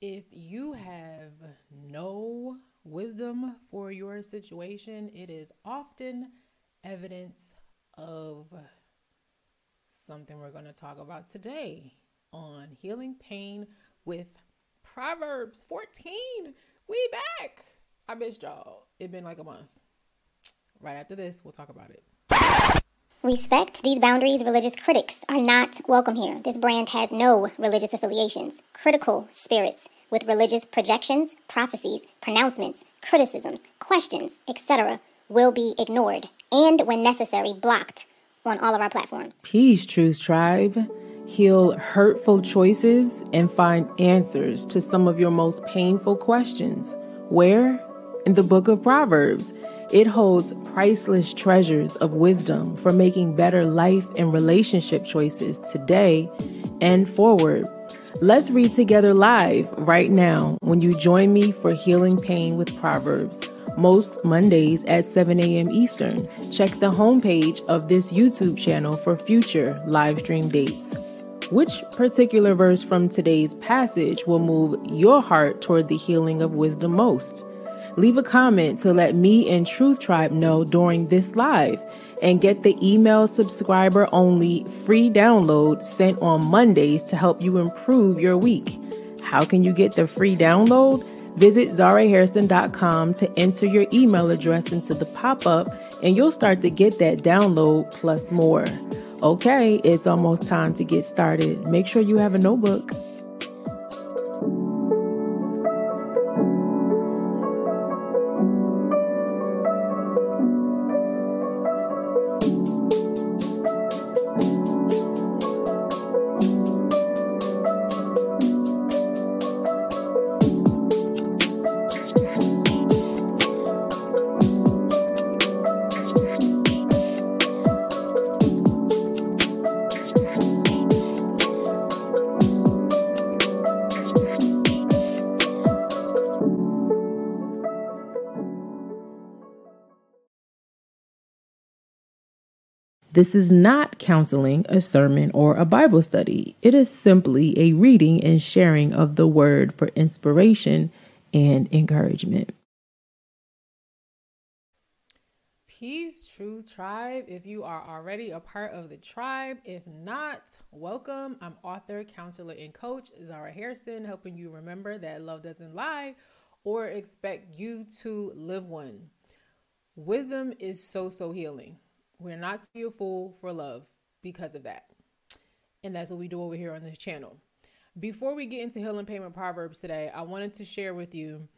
If you have no wisdom for your situation, it is often evidence of something we're going to talk about today on healing pain with Proverbs 14. We back. I missed y'all. It been like a month. Right after this, we'll talk about it. Respect these boundaries. Religious critics are not welcome here. This brand has no religious affiliations. Critical spirits with religious projections, prophecies, pronouncements, criticisms, questions, etc., will be ignored and, when necessary, blocked on all of our platforms. Peace, Truth Tribe. Heal hurtful choices and find answers to some of your most painful questions. Where? In the book of Proverbs. It holds priceless treasures of wisdom for making better life and relationship choices today and forward. Let's read together live right now when you join me for Healing Pain with Proverbs, most Mondays at 7 a.m. Eastern. Check the homepage of this YouTube channel for future live stream dates. Which particular verse from today's passage will move your heart toward the healing of wisdom most? Leave a comment to let me and Truth Tribe know during this live and get the email subscriber only free download sent on Mondays to help you improve your week. How can you get the free download? Visit zarahairston.com to enter your email address into the pop up and you'll start to get that download plus more. Okay, it's almost time to get started. Make sure you have a notebook. This is not counseling, a sermon, or a Bible study. It is simply a reading and sharing of the word for inspiration and encouragement. Peace, True Tribe. If you are already a part of the tribe, if not, welcome. I'm author, counselor, and coach Zara Hairston, helping you remember that love doesn't lie or expect you to live one. Wisdom is so, so healing. We're not a fool for love because of that. And that's what we do over here on this channel. Before we get into healing payment proverbs today, I wanted to share with you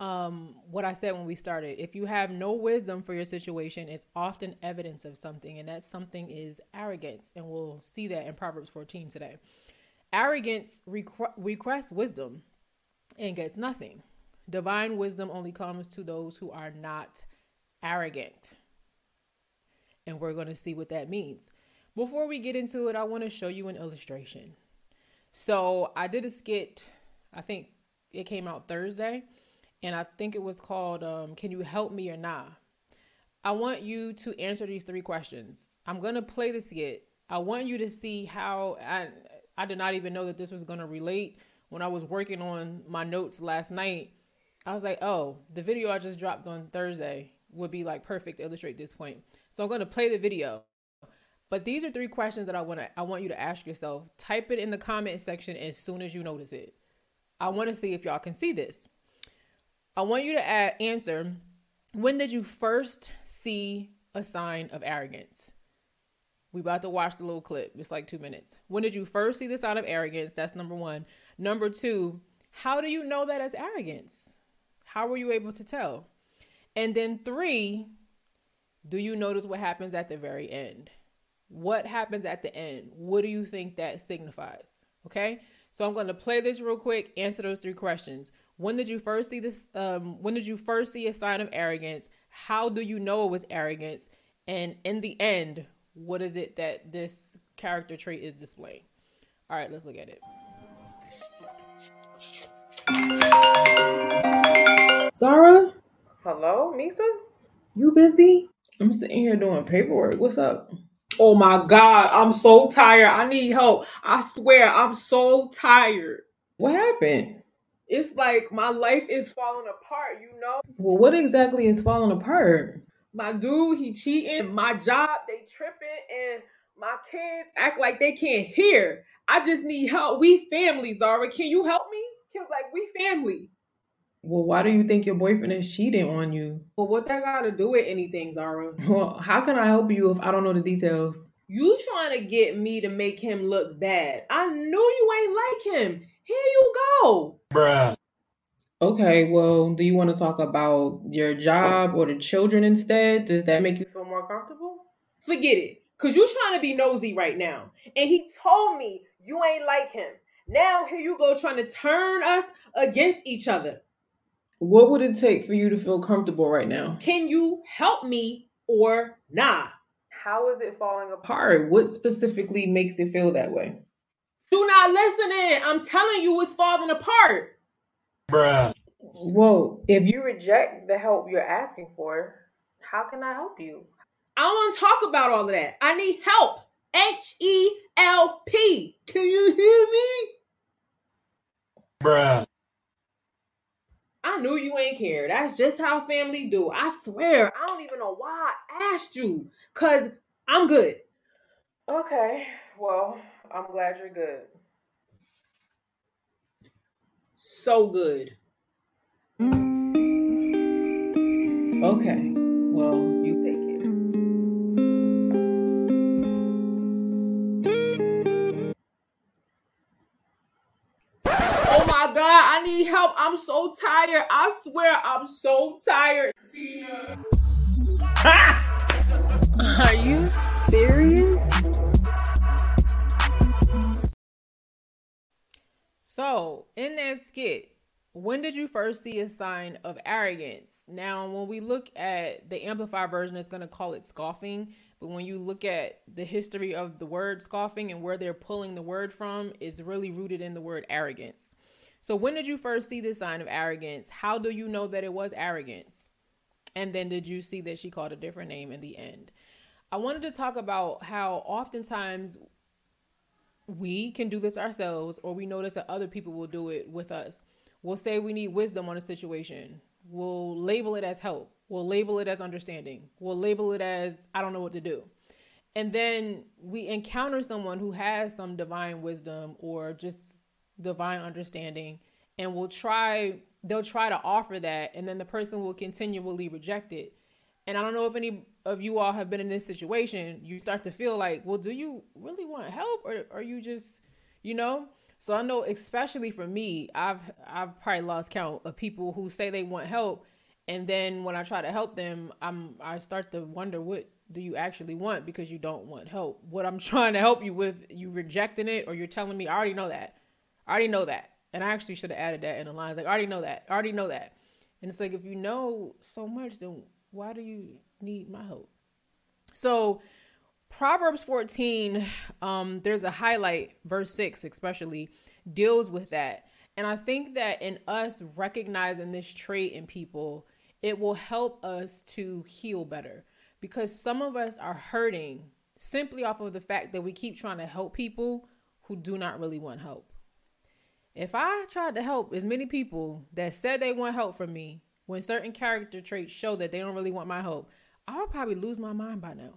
um, what I said when we started. If you have no wisdom for your situation, it's often evidence of something, and that something is arrogance. And we'll see that in Proverbs 14 today. Arrogance requ- requests wisdom and gets nothing. Divine wisdom only comes to those who are not arrogant and we're going to see what that means. Before we get into it, I want to show you an illustration. So I did a skit, I think it came out Thursday, and I think it was called um, Can You Help Me or Nah? I want you to answer these three questions. I'm going to play the skit. I want you to see how I, I did not even know that this was going to relate when I was working on my notes last night. I was like, oh, the video I just dropped on Thursday would be like perfect to illustrate this point. So I'm going to play the video. But these are three questions that I want to I want you to ask yourself. Type it in the comment section as soon as you notice it. I want to see if y'all can see this. I want you to add, answer when did you first see a sign of arrogance? We about to watch the little clip. It's like 2 minutes. When did you first see the sign of arrogance? That's number 1. Number 2, how do you know that as arrogance? How were you able to tell? And then 3, do you notice what happens at the very end? What happens at the end? What do you think that signifies? Okay, so I'm going to play this real quick. Answer those three questions. When did you first see this? Um, when did you first see a sign of arrogance? How do you know it was arrogance? And in the end, what is it that this character trait is displaying? All right, let's look at it. Zara? Hello, Misa? You busy? I'm sitting here doing paperwork. What's up? Oh my God, I'm so tired. I need help. I swear, I'm so tired. What happened? It's like my life is falling apart, you know? Well, what exactly is falling apart? My dude, he cheating. My job, they tripping. And my kids act like they can't hear. I just need help. We family, Zara. Can you help me? He was like, we family. Well, why do you think your boyfriend is cheating on you? Well, what that got to do with anything, Zara? Well, how can I help you if I don't know the details? You trying to get me to make him look bad. I knew you ain't like him. Here you go. Bruh. Okay, well, do you want to talk about your job or the children instead? Does that make you feel more comfortable? Forget it. Cause you trying to be nosy right now. And he told me you ain't like him. Now here you go trying to turn us against each other. What would it take for you to feel comfortable right now? Can you help me or nah? How is it falling apart? What specifically makes it feel that way? Do not listen in. I'm telling you it's falling apart. Bruh. Well, if you reject the help you're asking for, how can I help you? I don't want to talk about all of that. I need help. H E L P. Can you hear me? Bruh. I knew you ain't care. That's just how family do. I swear, I don't even know why I asked you. Cause I'm good. Okay. Well, I'm glad you're good. So good. Okay. I'm so tired. I swear I'm so tired. Are you serious? So, in that skit, when did you first see a sign of arrogance? Now, when we look at the amplified version, it's going to call it scoffing. But when you look at the history of the word scoffing and where they're pulling the word from, it's really rooted in the word arrogance. So, when did you first see this sign of arrogance? How do you know that it was arrogance? And then did you see that she called a different name in the end? I wanted to talk about how oftentimes we can do this ourselves or we notice that other people will do it with us We'll say we need wisdom on a situation. We'll label it as help. We'll label it as understanding. We'll label it as I don't know what to do. And then we encounter someone who has some divine wisdom or just divine understanding and we'll try they'll try to offer that and then the person will continually reject it. And I don't know if any of you all have been in this situation. You start to feel like, well, do you really want help or are you just, you know? So I know, especially for me, I've I've probably lost count of people who say they want help, and then when I try to help them, I'm I start to wonder what do you actually want because you don't want help. What I'm trying to help you with, you rejecting it, or you're telling me I already know that, I already know that, and I actually should have added that in the lines like I already know that, I already know that, and it's like if you know so much, then why do you need my help? So Proverbs 14, um, there's a highlight, verse 6 especially, deals with that. And I think that in us recognizing this trait in people, it will help us to heal better because some of us are hurting simply off of the fact that we keep trying to help people who do not really want help. If I tried to help as many people that said they want help from me when certain character traits show that they don't really want my help, I would probably lose my mind by now.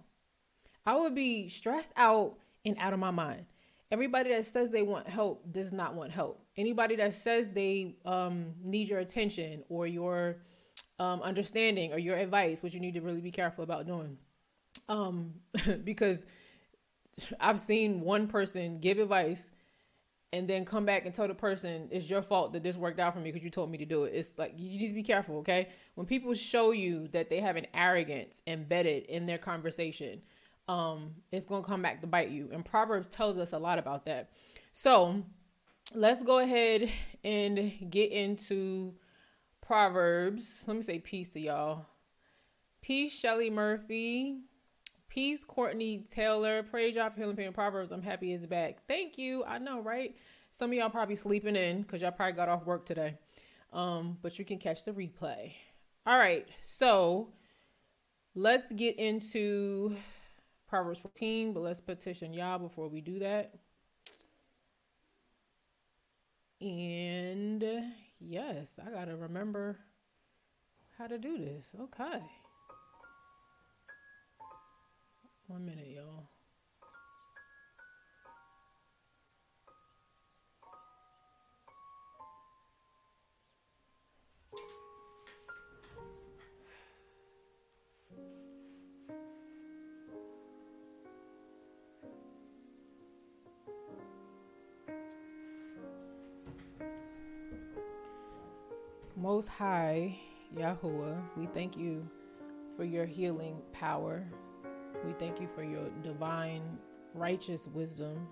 I would be stressed out and out of my mind. Everybody that says they want help does not want help. Anybody that says they um, need your attention or your um, understanding or your advice, which you need to really be careful about doing. Um, because I've seen one person give advice and then come back and tell the person it's your fault that this worked out for me because you told me to do it. It's like you need to be careful, okay? When people show you that they have an arrogance embedded in their conversation, um, it's to come back to bite you. And Proverbs tells us a lot about that. So let's go ahead and get into Proverbs. Let me say peace to y'all. Peace, Shelly Murphy. Peace, Courtney Taylor. Praise y'all for healing pain Proverbs. I'm happy it's back. Thank you. I know, right? Some of y'all probably sleeping in because y'all probably got off work today. Um, but you can catch the replay. All right, so let's get into Proverbs 14, but let's petition y'all before we do that. And Yes, I got to remember how to do this. Okay. One minute, y'all. Most High, Yahuwah, we thank you for your healing power. We thank you for your divine, righteous wisdom.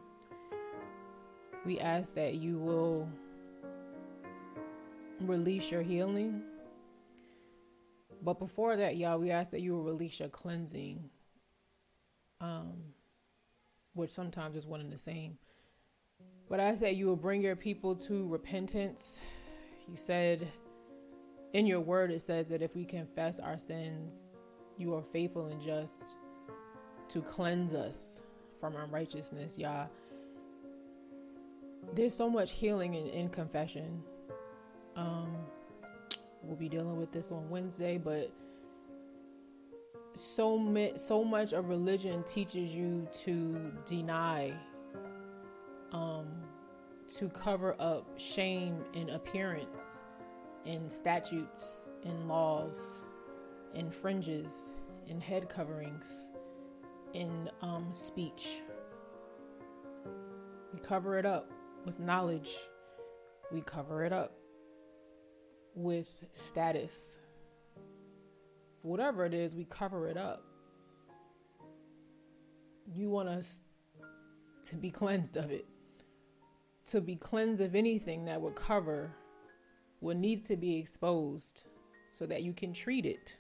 We ask that you will release your healing. But before that, y'all, we ask that you will release your cleansing, um, which sometimes is one and the same. But I that you will bring your people to repentance. You said in your word it says that if we confess our sins, you are faithful and just to cleanse us from unrighteousness, Yah. There's so much healing in, in confession. Um, we'll be dealing with this on Wednesday, but so mi- so much of religion teaches you to deny, um, to cover up shame in appearance in statutes, in laws, in fringes, in head coverings, in um, speech. We cover it up with knowledge. We cover it up with status. Whatever it is, we cover it up. You want us to be cleansed of it, to be cleansed of anything that would cover what needs to be exposed so that you can treat it.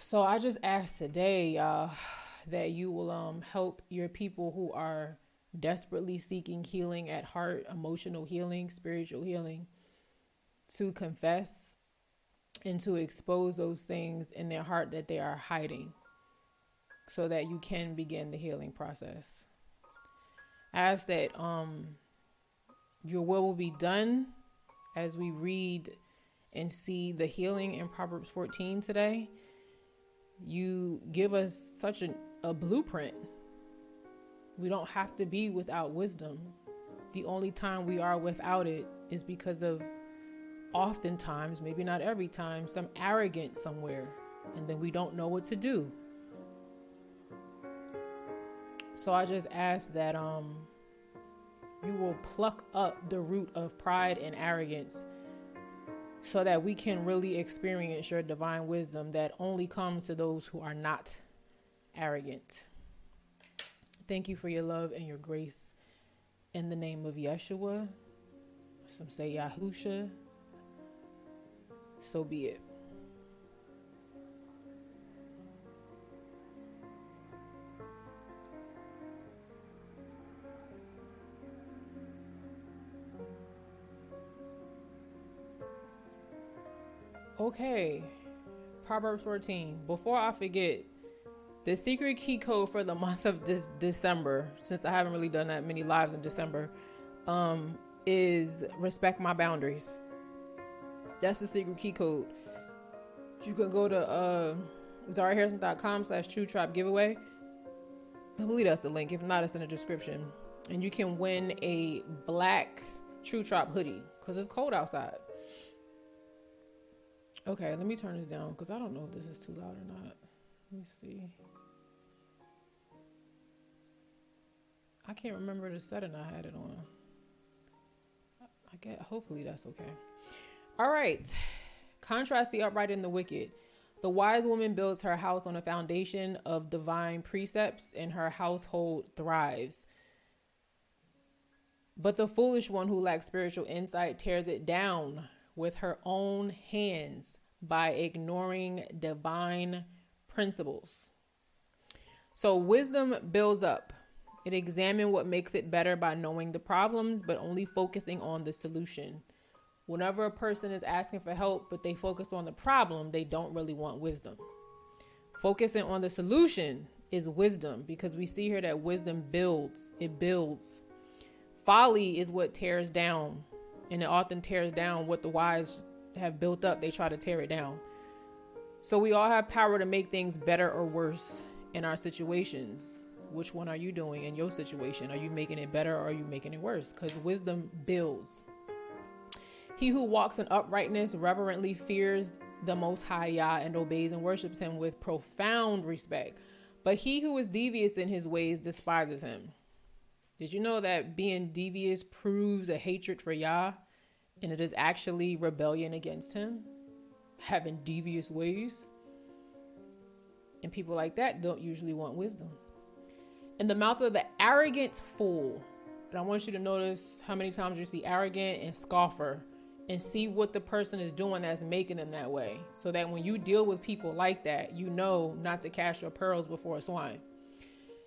So I just ask today, y'all, that you will um help your people who are desperately seeking healing at heart, emotional healing, spiritual healing, to confess and to expose those things in their heart that they are hiding so that you can begin the healing process. Ask that um your will will be done as we read and see the healing in Proverbs 14 today, you give us such a, a blueprint. We don't have to be without wisdom. The only time we are without it is because of oftentimes, maybe not every time, some arrogance somewhere, and then we don't know what to do. So I just ask that um you will pluck up the root of pride and arrogance so that we can really experience your divine wisdom that only comes to those who are not arrogant. Thank you for your love and your grace. In the name of Yeshua, some say Yahusha, so be it. Okay, Proverbs 14. Before I forget, the secret key code for the month of this December, since I haven't really done that many lives in December, um, is respect my boundaries. That's the secret key code. You can go to uh, zarahairston.com slash true tribe giveaway. I believe that's the link. If not, it's in the description. And you can win a black True Tribe hoodie because it's cold outside. Okay, let me turn this down because I don't know if this is too loud or not. Let me see. I can't remember the setting I had it on. I get hopefully that's okay. All right. Contrast the upright and the wicked. The wise woman builds her house on a foundation of divine precepts, and her household thrives. But the foolish one who lacks spiritual insight tears it down with her own hands by ignoring divine principles. So, wisdom builds up. It examines what makes it better by knowing the problems, but only focusing on the solution. Whenever a person is asking for help, but they focus on the problem, they don't really want wisdom. Focusing on the solution is wisdom because we see here that wisdom builds, it builds. Folly is what tears down and it often tears down what the wise have built up. They try to tear it down. So we all have power to make things better or worse in our situations. Which one are you doing in your situation? Are you making it better or are you making it worse? Because wisdom builds. He who walks in uprightness reverently fears the Most High Yah and obeys and worships him with profound respect. But he who is devious in his ways despises him. Did you know that being devious proves a hatred for Yah and it is actually rebellion against him? Having devious ways? And people like that don't usually want wisdom. In the mouth of the arrogant fool, and I want you to notice how many times you see arrogant and scoffer and see what the person is doing that's making them that way. So that when you deal with people like that, you know not to cast your pearls before a swine.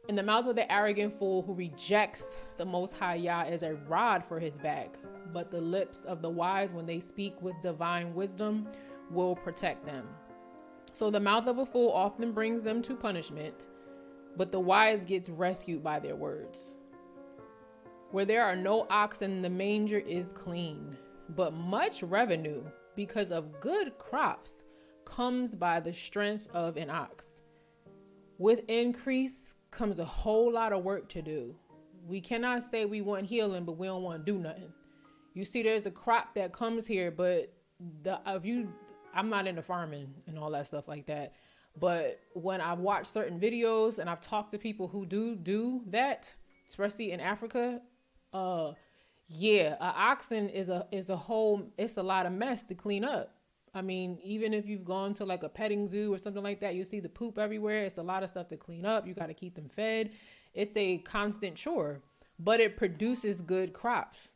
In the mouth of the arrogant fool who rejects the Most High Yah is a rod for his back, but the lips of the wise, when they speak with divine wisdom, will protect them. So the mouth of a fool often brings them to punishment, but the wise gets rescued by their words. Where there are no oxen, the manger is clean but much revenue because of good crops comes by the strength of an ox. With increase comes a whole lot of work to do. We cannot say we want healing, but we don't want to do nothing. You see, there's a crop that comes here, but the if you, I'm not into farming and all that stuff like that. But when I've watched certain videos and I've talked to people who do do that, especially in Africa, uh, yeah, a oxen is a is a whole it's a lot of mess to clean up. I mean, even if you've gone to like a petting zoo or something like that, you see the poop everywhere. It's a lot of stuff to clean up. You got to keep them fed. It's a constant chore, but it produces good crops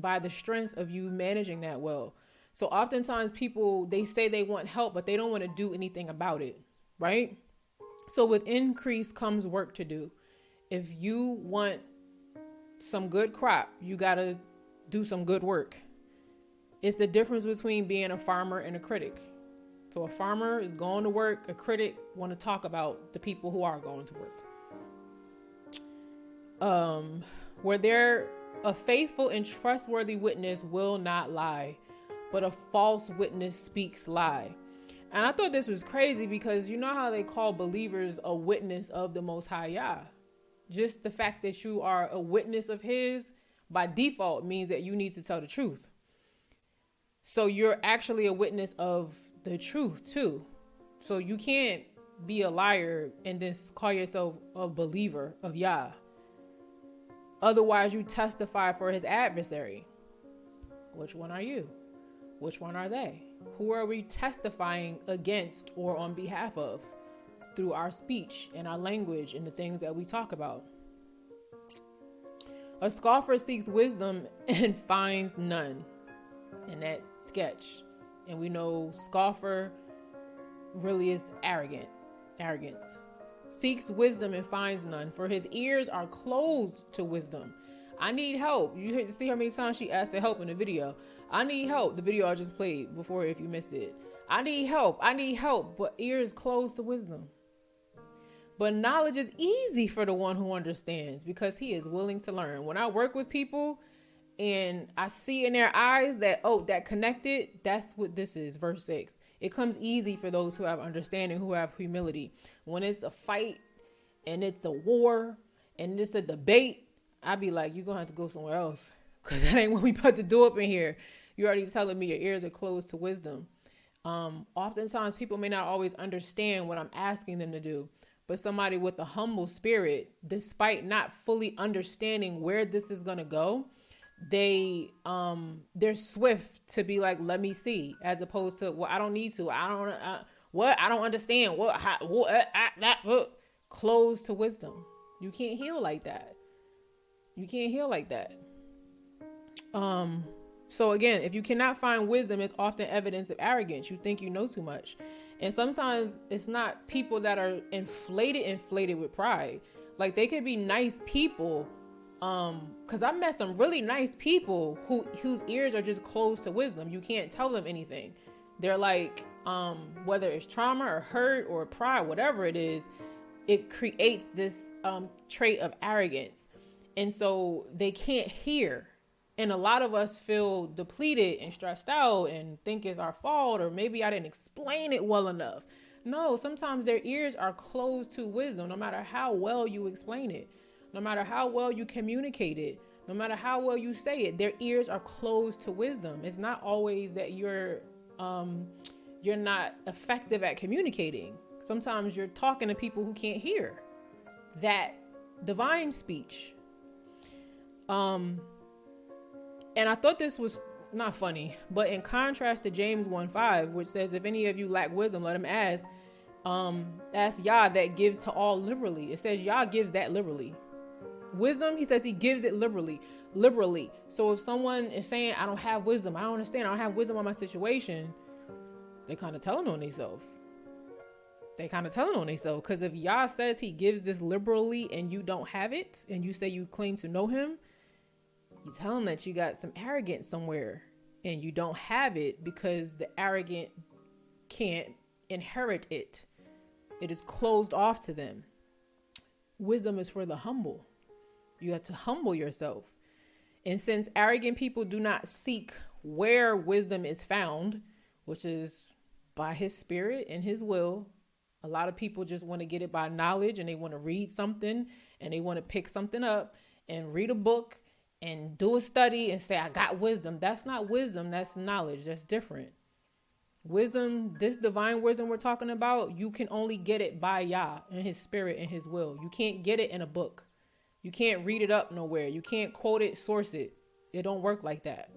by the strength of you managing that well. So oftentimes people they say they want help, but they don't want to do anything about it, right? So with increase comes work to do. If you want some good crop, you got to do some good work. It's the difference between being a farmer and a critic. So a farmer is going to work, a critic want to talk about the people who are going to work. Um where there a faithful and trustworthy witness will not lie, but a false witness speaks lie. And I thought this was crazy because you know how they call believers a witness of the most high Yah just the fact that you are a witness of his by default means that you need to tell the truth. So you're actually a witness of the truth too. So you can't be a liar and then call yourself a believer of Yah. Otherwise, you testify for his adversary. Which one are you? Which one are they? Who are we testifying against or on behalf of? through our speech and our language and the things that we talk about. A scoffer seeks wisdom and finds none in that sketch. And we know scoffer really is arrogant, arrogance. Seeks wisdom and finds none, for his ears are closed to wisdom. I need help. You see how many times she asked for help in the video. I need help. The video I just played before, if you missed it. I need help. I need help, but ears closed to wisdom. But knowledge is easy for the one who understands because he is willing to learn. When I work with people and I see in their eyes that, oh, that connected, that's what this is. Verse 6. It comes easy for those who have understanding, who have humility. When it's a fight and it's a war and it's a debate, I'd be like, you're going to have to go somewhere else because that ain't what we about to do up in here. You're already telling me your ears are closed to wisdom. Um, oftentimes, people may not always understand what I'm asking them to do but somebody with a humble spirit, despite not fully understanding where this is going to go, they um they're swift to be like let me see as opposed to well I don't need to. I don't uh, what? I don't understand. What how, what uh, uh, that uh, close to wisdom. You can't heal like that. You can't heal like that. Um so again if you cannot find wisdom it's often evidence of arrogance. You think you know too much. And sometimes it's not people that are inflated, inflated with pride. Like they could be nice people. Um, because I met some really nice people who whose ears are just closed to wisdom. You can't tell them anything. They're like, um, whether it's trauma or hurt or pride, whatever it is, it creates this um trait of arrogance. And so they can't hear And a lot of us feel depleted and stressed out and think it's our fault, or maybe I didn't explain it well enough. No, sometimes their ears are closed to wisdom, no matter how well you explain it, no matter how well you communicate it, no matter how well you say it, their ears are closed to wisdom. It's not always that you're um, you're not effective at communicating. Sometimes you're talking to people who can't hear that divine speech. Um, and I thought this was not funny, but in contrast to James 1 5, which says, If any of you lack wisdom, let him ask. Um, that's Yah that gives to all liberally. It says Yah gives that liberally. Wisdom, he says he gives it liberally. Liberally. So if someone is saying, I don't have wisdom, I don't understand, I don't have wisdom on my situation, they kind of telling on themselves. They kind of telling on themselves. Because if Yah says he gives this liberally and you don't have it, and you say you claim to know him, you tell them that you got some arrogance somewhere and you don't have it because the arrogant can't inherit it. It is closed off to them. Wisdom is for the humble. You have to humble yourself. And since arrogant people do not seek where wisdom is found, which is by his spirit and his will, a lot of people just want to get it by knowledge and they want to read something and they want to pick something up and read a book and do a study and say, I got wisdom. That's not wisdom, that's knowledge. That's different. Wisdom, this divine wisdom we're talking about, you can only get it by Yah and his spirit and his will. You can't get it in a book. You can't read it up nowhere. You can't quote it, source it. It don't work like that.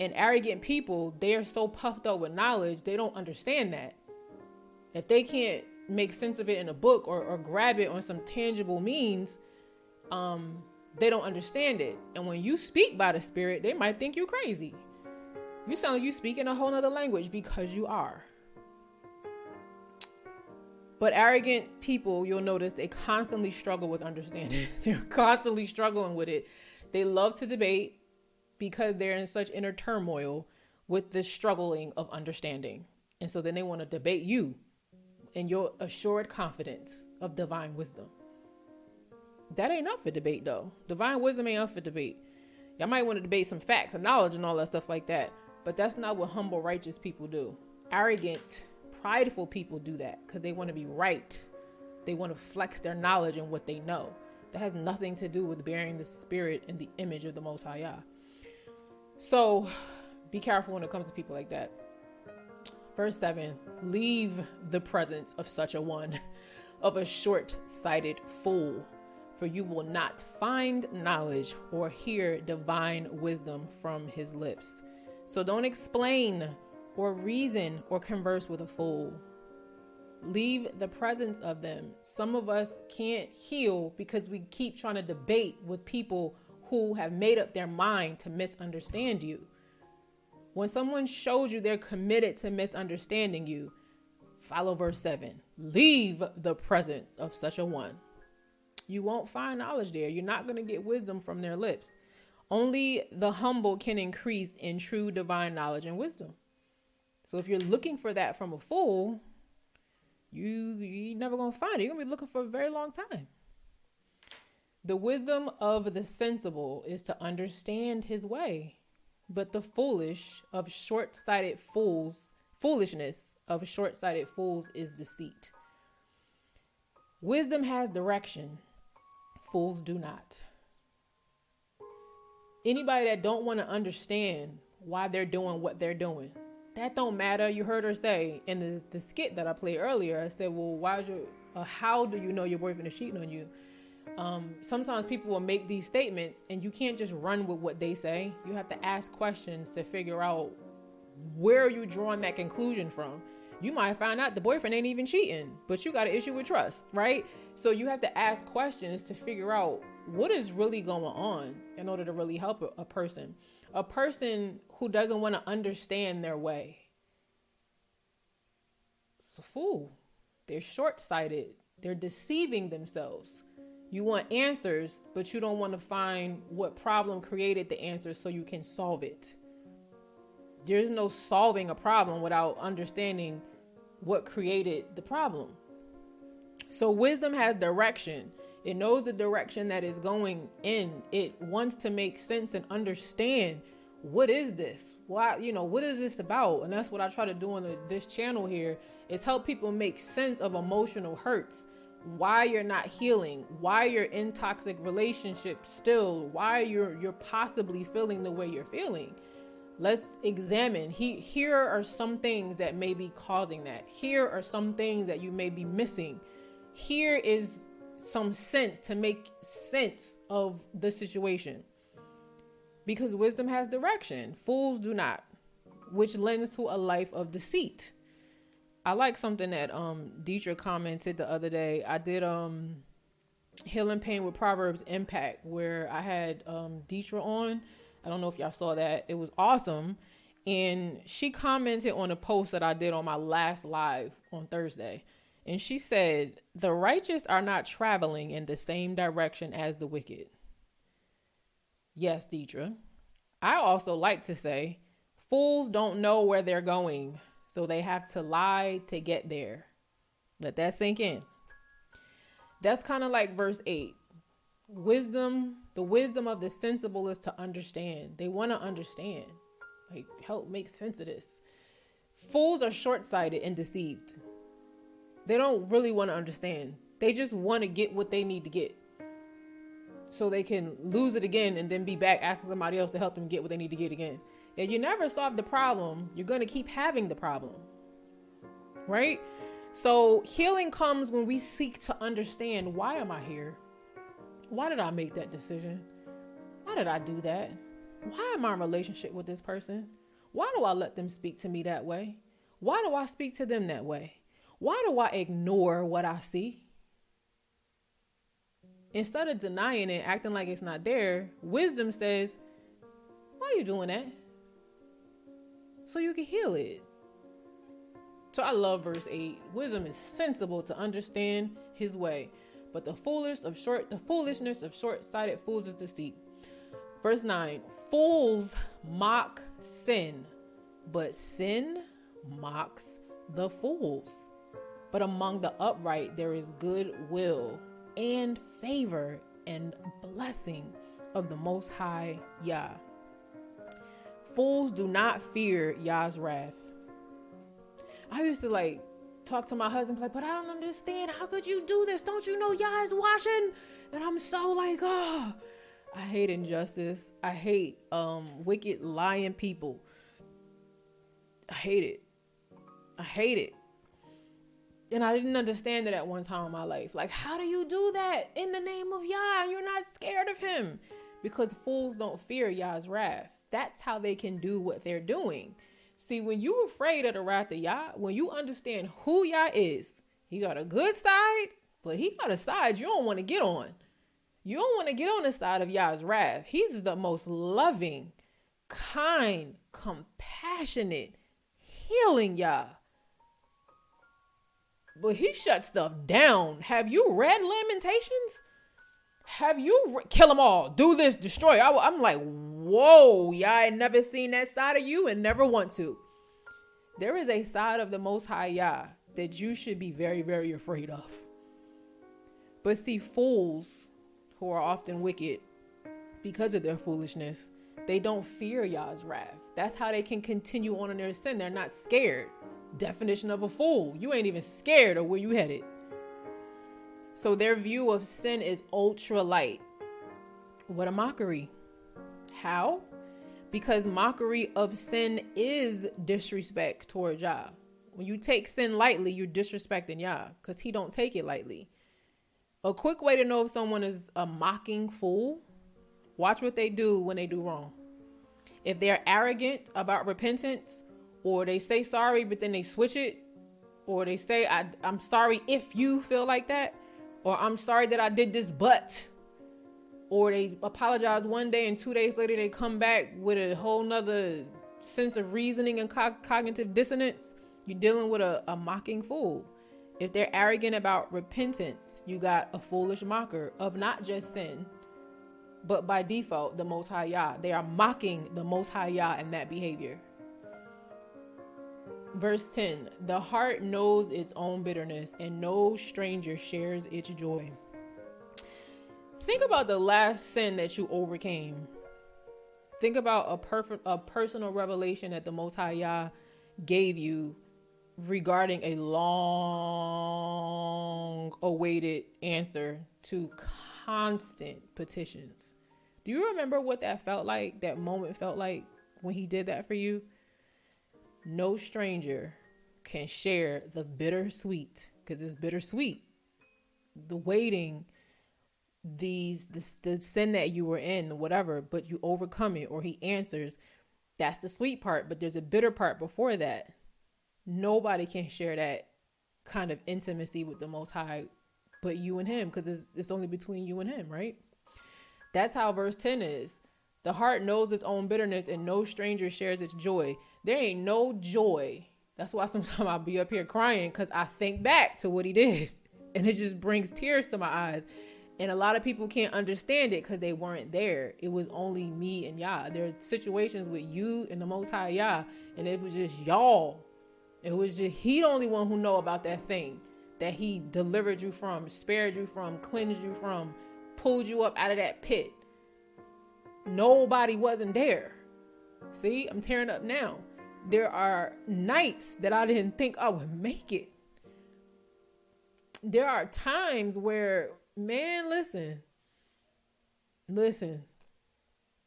And arrogant people, they are so puffed up with knowledge, they don't understand that. If they can't make sense of it in a book or, or grab it on some tangible means, um, they don't understand it. And when you speak by the Spirit, they might think you're crazy. You sound like you speak in a whole other language because you are. But arrogant people, you'll notice they constantly struggle with understanding. Mm-hmm. they're constantly struggling with it. They love to debate because they're in such inner turmoil with the struggling of understanding. And so then they want to debate you and your assured confidence of divine wisdom. That ain't up for debate though. Divine wisdom ain't up for debate. Y'all might want to debate some facts and knowledge and all that stuff like that, but that's not what humble, righteous people do. Arrogant, prideful people do that because they want to be right. They want to flex their knowledge and what they know. That has nothing to do with bearing the spirit and the image of the Most High Yah. So be careful when it comes to people like that. Verse 7 Leave the presence of such a one, of a short sighted fool for you will not find knowledge or hear divine wisdom from his lips. So don't explain or reason or converse with a fool. Leave the presence of them. Some of us can't heal because we keep trying to debate with people who have made up their mind to misunderstand you. When someone shows you they're committed to misunderstanding you, follow verse 7. Leave the presence of such a one. You won't find knowledge there. You're not going to get wisdom from their lips. Only the humble can increase in true divine knowledge and wisdom. So if you're looking for that from a fool, you you're never gonna find it. You're gonna be looking for a very long time. The wisdom of the sensible is to understand his way, but the foolish of short-sighted fools, foolishness of short-sighted fools is deceit. Wisdom has direction, fools do not. Anybody that don't want to understand why they're doing what they're doing, that don't matter. You heard her say in the, the skit that I played earlier. I said, "Well, why is your? Uh, how do you know your boyfriend is cheating on you?" Um, sometimes people will make these statements, and you can't just run with what they say. You have to ask questions to figure out where are you drawing that conclusion from you might find out the boyfriend ain't even cheating, but you got an issue with trust, right? So you have to ask questions to figure out what is really going on in order to really help a, a person. A person who doesn't want to understand their way. It's a fool. They're short sighted, they're deceiving themselves. You want answers, but you don't want to find what problem created the answer so you can solve it. There's no solving a problem without understanding what created the problem. So wisdom has direction. It knows the direction that is going in. It wants to make sense and understand what is this? Why, you know, what is this about? And that's what I try to do on the, this channel here is help people make sense of emotional hurts. Why you're not healing, why you're in toxic relationships still, why you're you're possibly feeling the way you're feeling. Let's examine. He, here are some things that may be causing that. Here are some things that you may be missing. Here is some sense to make sense of the situation because wisdom has direction. Fools do not, which lends to a life of deceit. I like something that um Deidre commented the other day. I did um Healing Pain with Proverbs Impact where I had um Deidre on. I don't know if y'all saw that. It was awesome. And she commented on a post that I did on my last live on Thursday. And she said, The righteous are not traveling in the same direction as the wicked. Yes, Deidre. I also like to say, fools don't know where they're going, so they have to lie to get there. Let that sink in. That's kind of like verse 8. Wisdom, the wisdom of the sensible is to understand. They want to understand. Like, help make sense of this. Fools are short sighted and deceived. They don't really want to understand. They just want to get what they need to get so they can lose it again and then be back asking somebody else to help them get what they need to get again. If you never solve the problem, you're going to keep having the problem. Right? So healing comes when we seek to understand why am I here? Why did I make that decision? Why did I do that? Why am I in relationship with this person? Why do I let them speak to me that way? Why do I speak to them that way? Why do I ignore what I see? Instead of denying it, acting like it's not there, wisdom says, Why are you doing that? So you can heal it. So I love verse 8. Wisdom is sensible to understand his way, but the foolish of short the foolishness of short-sighted fools is deceit. Verse 9. Fools mock sin, but sin mocks the fools. But among the upright there is good will and favor and blessing of the Most High Yah. Fools do not fear Yah's wrath. I used to like talk to my husband, like, but I don't understand. How could you do this? Don't you know Yah is watching? And I'm so like, oh, I hate injustice. I hate um wicked lying people. I hate it. I hate it and I didn't understand it at one time in my life. Like, how do you do that in the name of Yah? And you're not scared of him. Because fools don't fear Yah's wrath. That's how they can do what they're doing. See, when you're afraid of the wrath of Yah, when you understand who Yah is, he got a good side, but he got a side you don't want to get on. You don't want to get on the side of Yah's wrath. He's the most loving, kind, compassionate, healing Yah but he shut stuff down. Have you read Lamentations? Have you re- kill them all? Do this, destroy. I, am like, whoa, yeah, I never seen that side of you and never want to. There is a side of the Most High Yah that you should be very, very afraid of. But see, fools who are often wicked because of their foolishness, they don't fear Yah's wrath. That's how they can continue on in their sin. They're not scared. Definition of a fool. You ain't even scared of where you headed. So their view of sin is ultra light. What a mockery. How? Because mockery of sin is disrespect toward Yah. When you take sin lightly, you're disrespecting Yah because he don't take it lightly. A quick way to know if someone is a mocking fool, watch what they do when they do wrong. If they're arrogant about repentance, or they say sorry but then they switch it or they say I, i'm sorry if you feel like that or i'm sorry that i did this but or they apologize one day and two days later they come back with a whole nother sense of reasoning and co- cognitive dissonance you're dealing with a, a mocking fool. If they're arrogant about repentance you got a foolish mocker of not just sin but by default the most high yah. They are mocking the most high yah in that behavior Verse 10 The heart knows its own bitterness, and no stranger shares its joy. think about the last sin that you overcame. Think about a perfect a personal revelation that the Most High Yah gave you regarding a long awaited answer to constant petitions. Do you remember what that felt like? That moment felt like when he did that for you? No stranger can share the bittersweet because it's bittersweet. The waiting, these the, sin that you were in, whatever, but you overcome it or he answers. That's the sweet part, but there's a bitter part before that. Nobody can share that kind of intimacy with the Most High but you and him because it's, it's only between you and him, right? That's how verse 10 is. The heart knows its own bitterness and no stranger shares its joy. There ain't no joy. That's why sometimes I'll be up here crying because I think back to what he did and it just brings tears to my eyes. And a lot of people can't understand it because they weren't there. It was only me and Yah. There are situations with you and the Most High Yah, and it was just y'all. It was just he the only one who know about that thing that he delivered you from, spared you from, cleansed you from, pulled you up out of that pit. Nobody wasn't there. See, I'm tearing up now. There are nights that I didn't think I would make it. There are times where, man, listen, listen,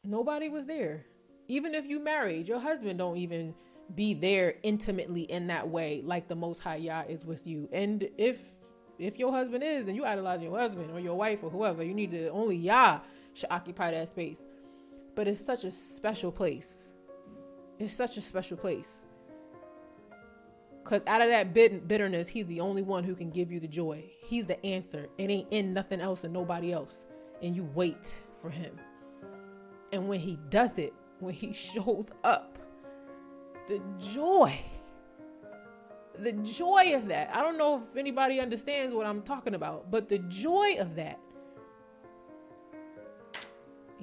nobody was there. Even if you married, your husband don't even be there intimately in that way like the most high Yah is with you. And if if your husband is and you idolize your husband or your wife or whoever, you need to only Yah should occupy that space. But it's such a special place. It's such a special place. Cause out of that bit- bitterness, he's the only one who can give you the joy. He's the answer. It ain't in nothing else and nobody else. And you wait for him. And when he does it, when he shows up, the joy the joy of that i don't know if anybody understands what i'm talking about but the joy of that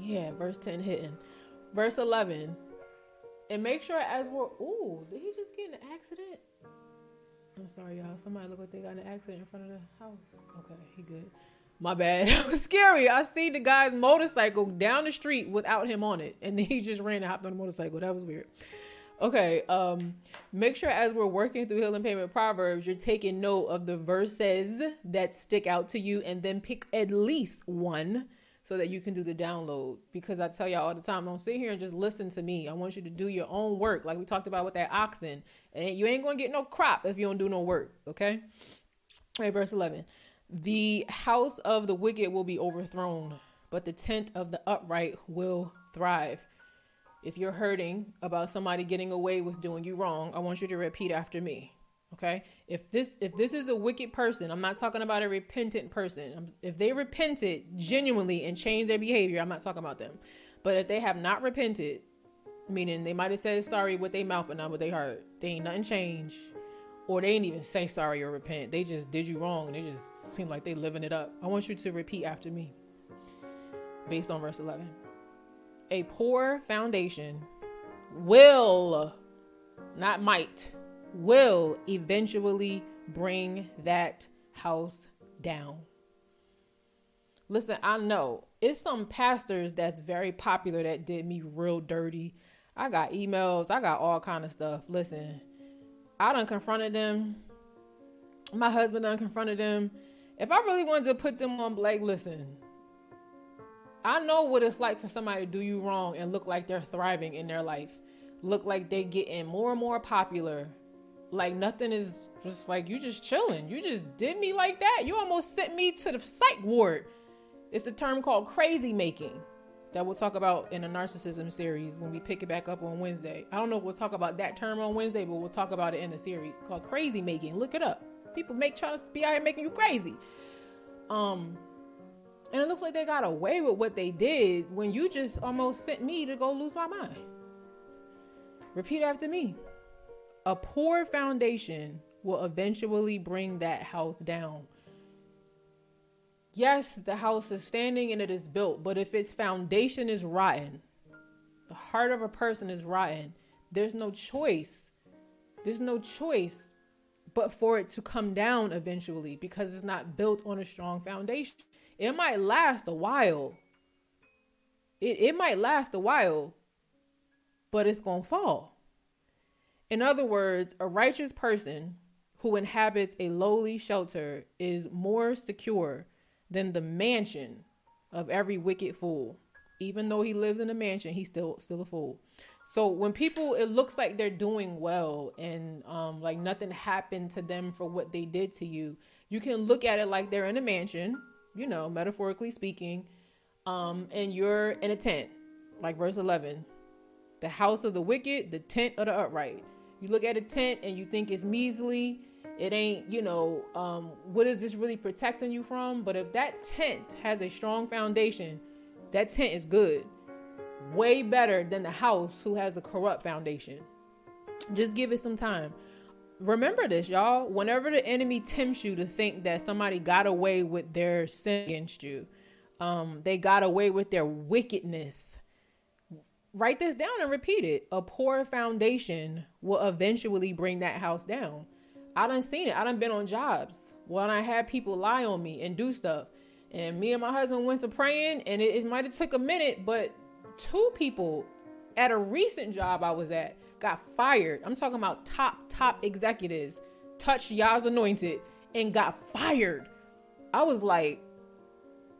yeah verse 10 hitting verse 11 and make sure as we're ooh did he just get an accident i'm sorry y'all somebody look like they got an accident in front of the house okay he good my bad. It was scary. I see the guy's motorcycle down the street without him on it, and then he just ran and hopped on the motorcycle. That was weird. Okay, um, make sure as we're working through Healing Payment Proverbs, you're taking note of the verses that stick out to you and then pick at least one so that you can do the download. Because I tell y'all all the time, don't sit here and just listen to me. I want you to do your own work, like we talked about with that oxen. And you ain't gonna get no crop if you don't do no work, okay? All right, verse 11. The house of the wicked will be overthrown, but the tent of the upright will thrive. If you're hurting about somebody getting away with doing you wrong, I want you to repeat after me. Okay? If this if this is a wicked person, I'm not talking about a repentant person. If they repented genuinely and changed their behavior, I'm not talking about them. But if they have not repented, meaning they might have said sorry with their mouth but not with their heart, they ain't nothing changed. Or they ain't even say sorry or repent. They just did you wrong and they just seem like they living it up. I want you to repeat after me. Based on verse 11 a poor foundation will, not might, will eventually bring that house down. Listen, I know it's some pastors that's very popular that did me real dirty. I got emails, I got all kind of stuff. Listen, I done confronted them. My husband done confronted them. If I really wanted to put them on like, listen, I know what it's like for somebody to do you wrong and look like they're thriving in their life. Look like they getting more and more popular. Like nothing is just like you just chilling. You just did me like that. You almost sent me to the psych ward. It's a term called crazy making that we'll talk about in a narcissism series when we pick it back up on Wednesday. I don't know if we'll talk about that term on Wednesday, but we'll talk about it in the series it's called crazy making. Look it up. People make trying to be out here making you crazy. Um, and it looks like they got away with what they did when you just almost sent me to go lose my mind. Repeat after me. A poor foundation will eventually bring that house down. Yes, the house is standing and it is built, but if its foundation is rotten, the heart of a person is rotten, there's no choice. There's no choice but for it to come down eventually because it's not built on a strong foundation it might last a while. It, it might last a while, but it's going to fall. In other words, a righteous person who inhabits a lowly shelter is more secure than the mansion of every wicked fool. Even though he lives in a mansion, he's still still a fool. So when people it looks like they're doing well and um like nothing happened to them for what they did to you, you can look at it like they're in a mansion, you know, metaphorically speaking, um and you're in a tent, like verse 11. The house of the wicked, the tent of the upright. You look at a tent and you think it's measly, it ain't, you know, um, what is this really protecting you from? But if that tent has a strong foundation, that tent is good. Way better than the house who has a corrupt foundation. Just give it some time. Remember this, y'all. Whenever the enemy tempts you to think that somebody got away with their sin against you, um, they got away with their wickedness. Write this down and repeat it. A poor foundation will eventually bring that house down. I done seen it. I done been on jobs when I had people lie on me and do stuff. And me and my husband went to praying, and it, it might have took a minute, but two people at a recent job I was at got fired. I'm talking about top top executives touched Yah's anointed and got fired. I was like,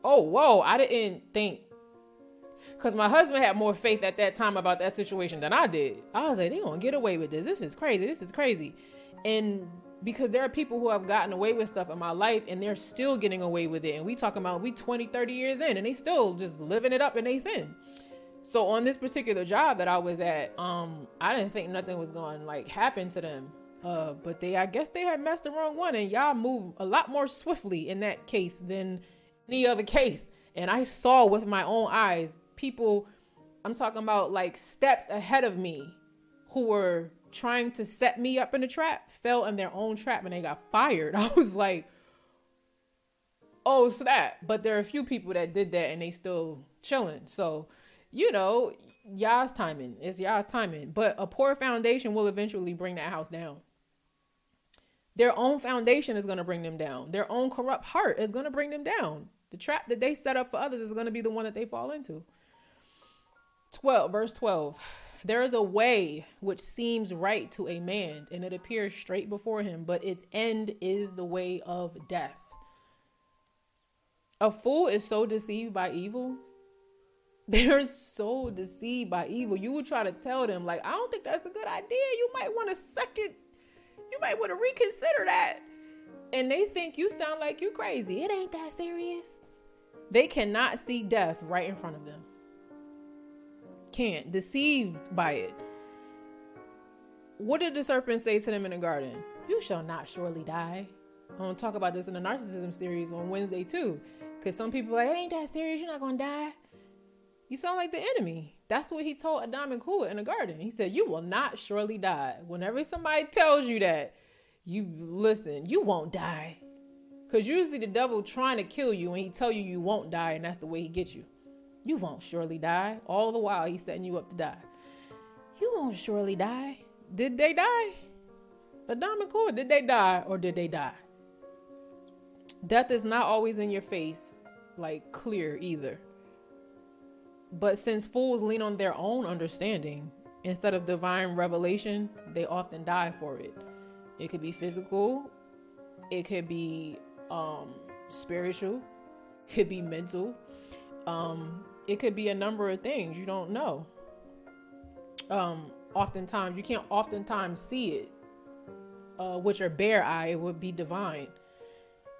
oh whoa, I didn't think because my husband had more faith at that time about that situation than I did. I was like, they gonna get away with this. This is crazy. This is crazy. And because there are people who have gotten away with stuff in my life and they're still getting away with it and we talking about we 20 30 years in and they still just living it up and they sin so on this particular job that i was at um i didn't think nothing was going like happen to them uh but they i guess they had messed the wrong one and y'all move a lot more swiftly in that case than any other case and i saw with my own eyes people i'm talking about like steps ahead of me who were trying to set me up in a trap fell in their own trap and they got fired. I was like, oh snap. But there are a few people that did that and they still chilling. So, you know, Yah's timing. It's Yah's timing. But a poor foundation will eventually bring that house down. Their own foundation is going to bring them down. Their own corrupt heart is going to bring them down. The trap that they set up for others is going to be the one that they fall into. 12, verse 12. There is a way which seems right to a man, and it appears straight before him, but its end is the way of death. A fool is so deceived by evil. They're so deceived by evil. You would try to tell them, like, I don't think that's a good idea. You might want to second, you might want to reconsider that. And they think you sound like you crazy. It ain't that serious. They cannot see death right in front of them can't, deceived by it. What did the serpent say to them in the garden? You shall not surely die. I'm gonna talk about this in the narcissism series on Wednesday too. Cause some people like, ain't that serious, you're not gonna die. You sound like the enemy. That's what he told Adam and Kua in the garden. He said, You will not surely die. Whenever somebody tells you that, you listen, you won't die. Cause usually the devil trying to kill you and he tell you you won't die, and that's the way he gets you. You won't surely die. All the while, he's setting you up to die. You won't surely die. Did they die? Adam and did they die or did they die? Death is not always in your face, like clear either. But since fools lean on their own understanding instead of divine revelation, they often die for it. It could be physical, it could be um, spiritual, could be mental, um, it could be a number of things you don't know. Um, oftentimes you can't oftentimes see it uh, with your bare eye. It would be divine,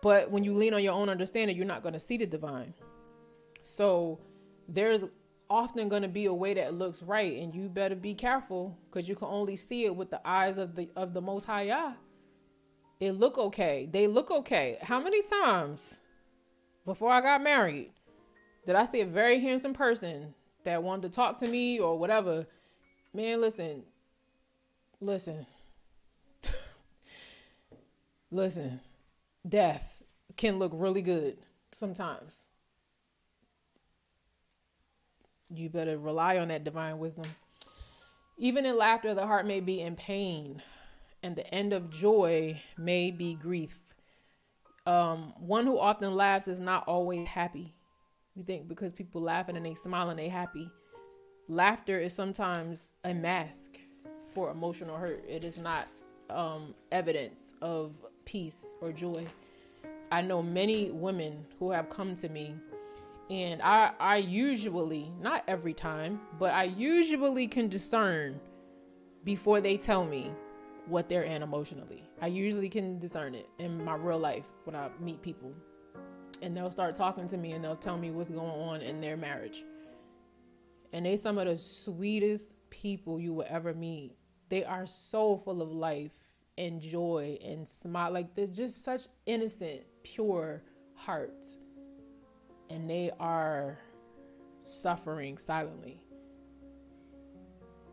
but when you lean on your own understanding, you're not going to see the divine. So there's often going to be a way that looks right, and you better be careful because you can only see it with the eyes of the of the Most High Yah. It look okay. They look okay. How many times before I got married did I see a very handsome person that wanted to talk to me or whatever? Man, listen, listen, listen. Death can look really good sometimes. You better rely on that divine wisdom. Even in laughter, the heart may be in pain, and the end of joy may be grief. Um, one who often laughs is not always happy. We think because people laughing and they smiling, they happy. Laughter is sometimes a mask for emotional hurt. It is not um, evidence of peace or joy. I know many women who have come to me and I I usually, not every time, but I usually can discern before they tell me what they're in emotionally. I usually can discern it in my real life when I meet people. And they'll start talking to me and they'll tell me what's going on in their marriage. And they some of the sweetest people you will ever meet. They are so full of life and joy and smile. Like they're just such innocent, pure hearts. And they are suffering silently.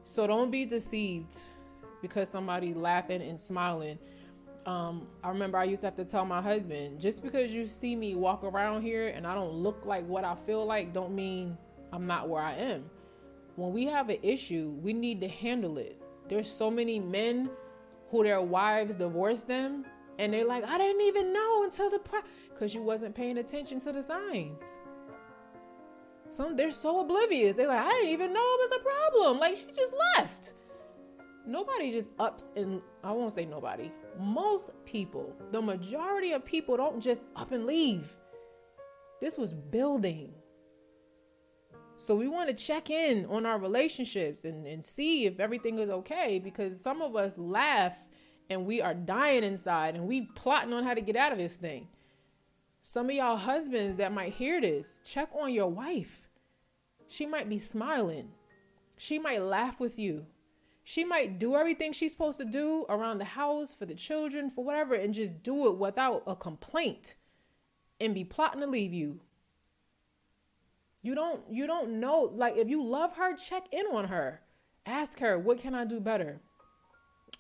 So don't be deceived because somebody laughing and smiling. Um, I remember I used to have to tell my husband, just because you see me walk around here and I don't look like what I feel like, don't mean I'm not where I am. When we have an issue, we need to handle it. There's so many men who their wives divorce them and they're like, I didn't even know until the pro because you wasn't paying attention to the signs. Some they're so oblivious. They're like, I didn't even know it was a problem. Like she just left. Nobody just ups and I won't say nobody. Most people, the majority of people don't just up and leave. This was building. So we want to check in on our relationships and, and see if everything is okay because some of us laugh and we are dying inside and we plotting on how to get out of this thing. Some of y'all husbands that might hear this, check on your wife. She might be smiling. She might laugh with you. She might do everything she's supposed to do around the house for the children, for whatever, and just do it without a complaint and be plotting to leave you. You don't you don't know like if you love her, check in on her. Ask her, what can I do better?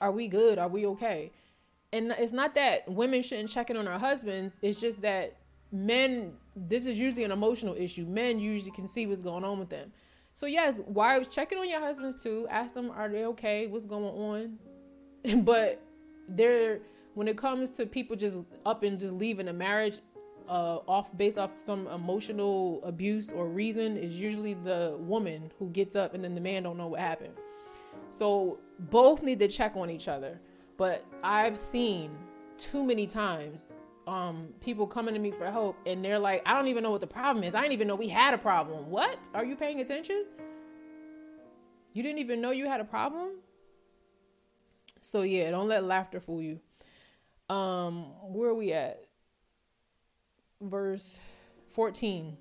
Are we good? Are we okay? and it's not that women shouldn't check in on their husbands. It's just that men. This is usually an emotional issue. Men usually can see what's going on with them. So yes, wives checking on your husbands too. Ask them, are they okay? What's going on? but they're when it comes to people just up and just leaving a marriage uh, off based off some emotional abuse or reason is usually the woman who gets up and then the man don't know what happened. So both need to check on each other. But I've seen too many times um, people coming to me for help and they're like, I don't even know what the problem is. I didn't even know we had a problem. What? Are you paying attention? You didn't even know you had a problem? So yeah, don't let laughter fool you. Um, where are we at? Verse 14.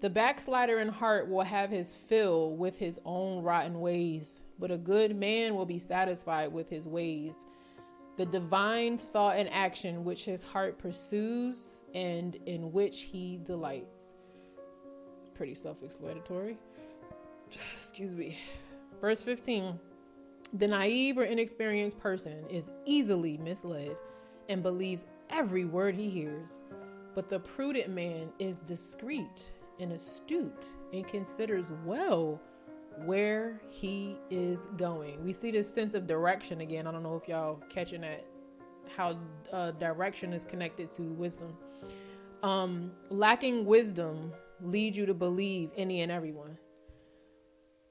The backslider in heart will have his fill with his own rotten ways, but a good man will be satisfied with his ways the divine thought and action which his heart pursues and in which he delights. Pretty self explanatory. Excuse me. Verse 15 The naive or inexperienced person is easily misled and believes every word he hears, but the prudent man is discreet and astute and considers well where he is going. We see this sense of direction again. I don't know if y'all catching that how uh, direction is connected to wisdom. Um, lacking wisdom leads you to believe any and everyone.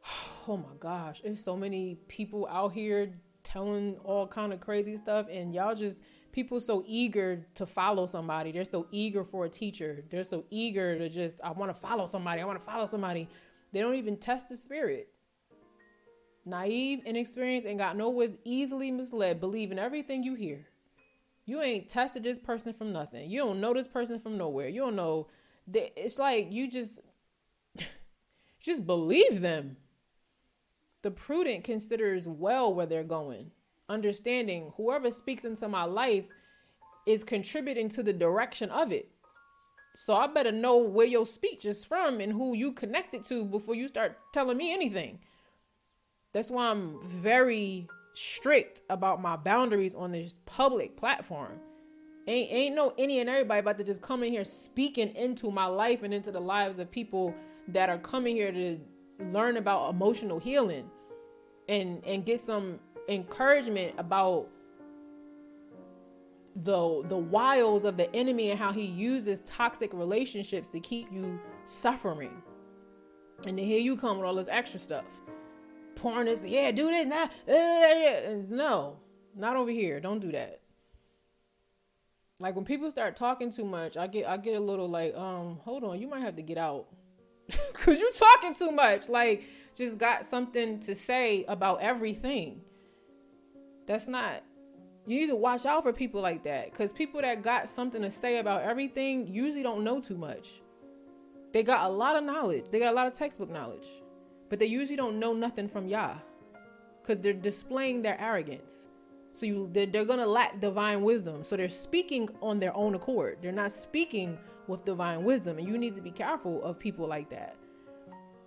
Oh my gosh, there's so many people out here telling all kind of crazy stuff, and y'all just people so eager to follow somebody. They're so eager for a teacher. They're so eager to just I want to follow somebody. I want to follow somebody they don't even test the spirit. Naive, inexperienced, and got no was easily misled, believing everything you hear. You ain't tested this person from nothing. You don't know this person from nowhere. You don't know. It's like you just just believe them. The prudent considers well where they're going, understanding whoever speaks into my life is contributing to the direction of it. So I better know where your speech is from and who you connected to before you start telling me anything. That's why I'm very strict about my boundaries on this public platform. Ain't ain't no any and everybody about to just come in here speaking into my life and into the lives of people that are coming here to learn about emotional healing and and get some encouragement about the the wiles of the enemy and how he uses toxic relationships to keep you suffering. And then here you come with all this extra stuff. Pouring this, yeah, do this now. Uh, no, not over here. Don't do that. Like when people start talking too much, I get I get a little like, um, hold on, you might have to get out. Cause you talking too much. Like, just got something to say about everything. That's not you need to watch out for people like that because people that got something to say about everything usually don't know too much. They got a lot of knowledge, they got a lot of textbook knowledge, but they usually don't know nothing from Yah because they're displaying their arrogance. So you they're, they're gonna lack divine wisdom. So they're speaking on their own accord. They're not speaking with divine wisdom, and you need to be careful of people like that.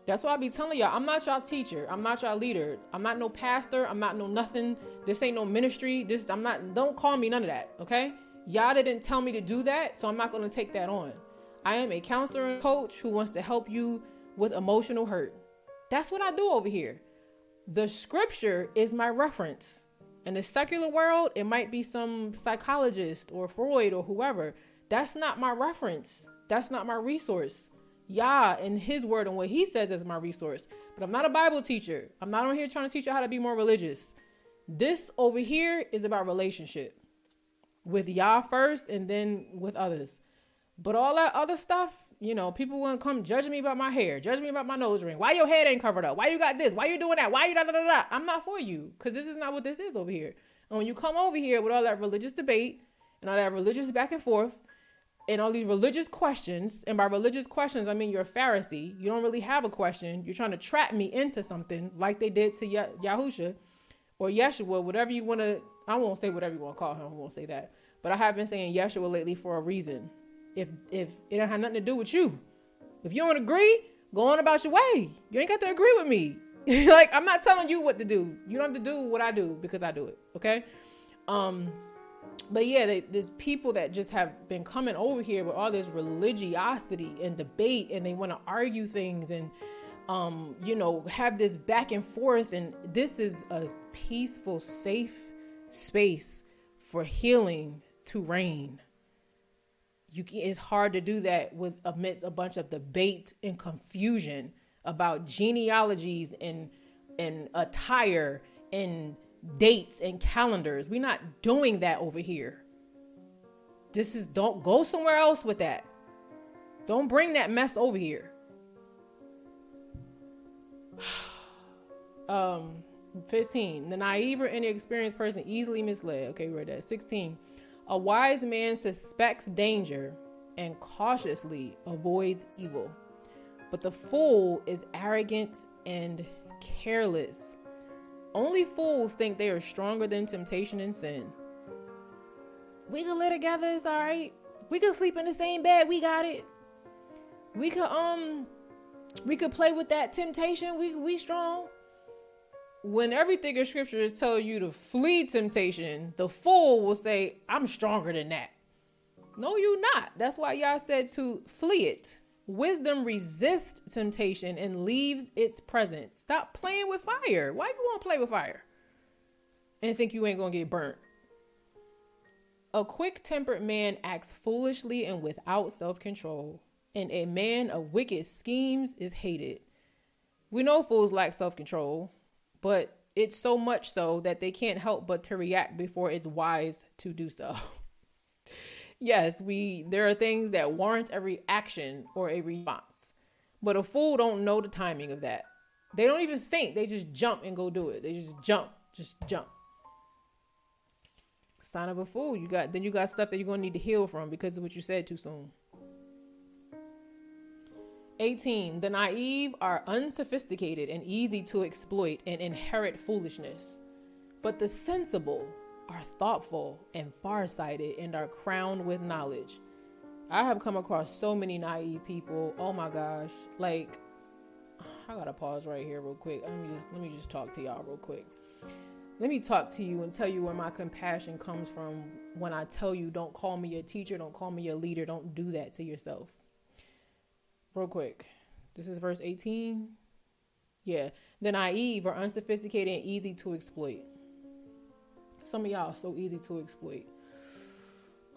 That's why I be telling y'all, I'm not y'all teacher. I'm not y'all leader. I'm not no pastor. I'm not no nothing. This ain't no ministry. This I'm not don't call me none of that. Okay? Y'all didn't tell me to do that, so I'm not gonna take that on. I am a counselor and coach who wants to help you with emotional hurt. That's what I do over here. The scripture is my reference. In the secular world, it might be some psychologist or Freud or whoever. That's not my reference. That's not my resource. Yah and his word and what he says is my resource. But I'm not a Bible teacher. I'm not on here trying to teach you how to be more religious. This over here is about relationship with Yah first and then with others. But all that other stuff, you know, people want to come judge me about my hair, judge me about my nose ring. Why your head ain't covered up? Why you got this? Why you doing that? Why you da da da da? I'm not for you because this is not what this is over here. And when you come over here with all that religious debate and all that religious back and forth, and all these religious questions, and by religious questions, I mean you're a Pharisee. You don't really have a question. You're trying to trap me into something like they did to Yah- Yahusha or Yeshua, whatever you want to. I won't say whatever you want to call him. I won't say that. But I have been saying Yeshua lately for a reason. If if it don't have nothing to do with you, if you don't agree, go on about your way. You ain't got to agree with me. like I'm not telling you what to do. You don't have to do what I do because I do it. Okay. Um but yeah, they, there's people that just have been coming over here with all this religiosity and debate, and they want to argue things and, um, you know, have this back and forth. And this is a peaceful, safe space for healing to reign. You it's hard to do that with amidst a bunch of debate and confusion about genealogies and and attire and dates and calendars. We're not doing that over here. This is don't go somewhere else with that. Don't bring that mess over here. um 15. The naive or inexperienced person easily misled. Okay, we read that. 16. A wise man suspects danger and cautiously avoids evil. But the fool is arrogant and careless. Only fools think they are stronger than temptation and sin. We could live together, it's alright. We could sleep in the same bed, we got it. We could um we could play with that temptation, we we strong. When everything in scripture is telling you to flee temptation, the fool will say, I'm stronger than that. No, you not. That's why Yah said to flee it. Wisdom resists temptation and leaves its presence. Stop playing with fire. Why you want to play with fire? And think you ain't going to get burnt. A quick tempered man acts foolishly and without self control, and a man of wicked schemes is hated. We know fools lack self control, but it's so much so that they can't help but to react before it's wise to do so. yes, we there are things that warrant a reaction or a response. But a fool don't know the timing of that. They don't even think. They just jump and go do it. They just jump, just jump. Sign of a fool. You got then you got stuff that you're gonna need to heal from because of what you said too soon. 18. The naive are unsophisticated and easy to exploit and inherit foolishness. But the sensible are thoughtful and farsighted and are crowned with knowledge. I have come across so many naive people. Oh my gosh. Like I gotta pause right here real quick. Let me just let me just talk to y'all real quick. Let me talk to you and tell you where my compassion comes from when I tell you don't call me your teacher, don't call me your leader, don't do that to yourself. Real quick. This is verse 18. Yeah. The naive are unsophisticated and easy to exploit. Some of y'all are so easy to exploit.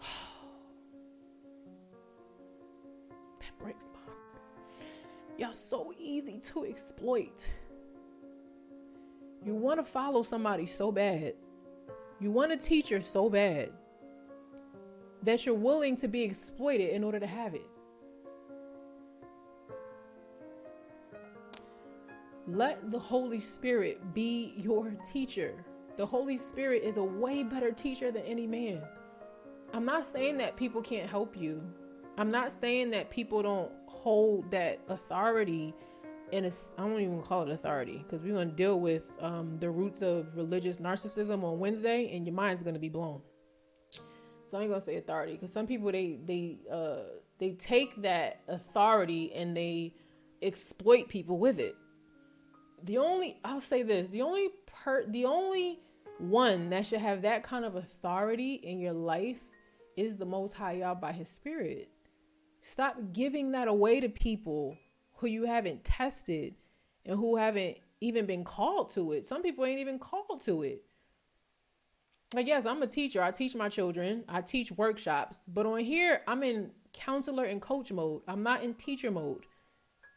that breaks my heart. Y'all so easy to exploit. You want to follow somebody so bad. You want a teacher so bad that you're willing to be exploited in order to have it. Let the Holy Spirit be your teacher. The Holy Spirit is a way better teacher than any man. I'm not saying that people can't help you. I'm not saying that people don't hold that authority in a I don't even call it authority because we're gonna deal with um, the roots of religious narcissism on Wednesday, and your mind's gonna be blown. So I ain't gonna say authority because some people they they uh, they take that authority and they exploit people with it. The only I'll say this the only per the only one that should have that kind of authority in your life is the Most High Yah by His Spirit. Stop giving that away to people who you haven't tested and who haven't even been called to it. Some people ain't even called to it. Like, yes, I'm a teacher. I teach my children, I teach workshops, but on here, I'm in counselor and coach mode. I'm not in teacher mode.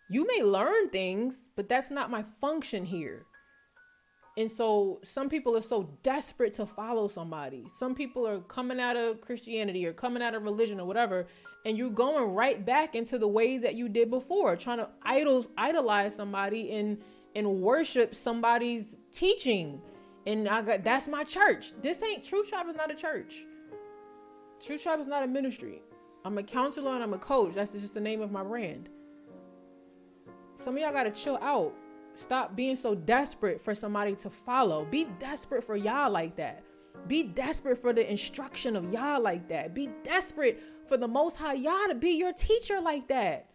You may learn things, but that's not my function here. And so some people are so desperate to follow somebody. Some people are coming out of Christianity or coming out of religion or whatever, and you're going right back into the ways that you did before, trying to idols idolize somebody and and worship somebody's teaching. And I got that's my church. This ain't True Tribe is not a church. True Tribe is not a ministry. I'm a counselor and I'm a coach. That's just the name of my brand. Some of y'all gotta chill out Stop being so desperate for somebody to follow. Be desperate for Yah like that. Be desperate for the instruction of Yah like that. Be desperate for the Most High Yah to be your teacher like that.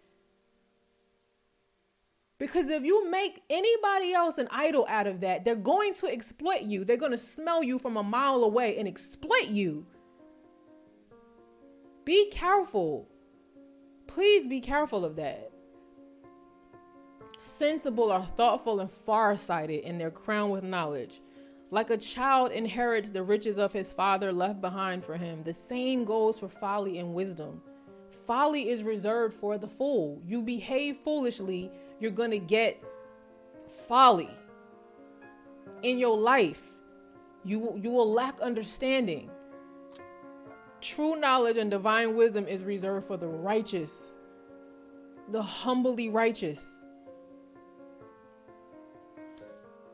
Because if you make anybody else an idol out of that, they're going to exploit you. They're going to smell you from a mile away and exploit you. Be careful. Please be careful of that sensible are thoughtful and far-sighted and they're crowned with knowledge. Like a child inherits the riches of his father left behind for him. The same goes for folly and wisdom. Folly is reserved for the fool. You behave foolishly you're going to get folly in your life. You you will lack understanding. True knowledge and divine wisdom is reserved for the righteous the humbly righteous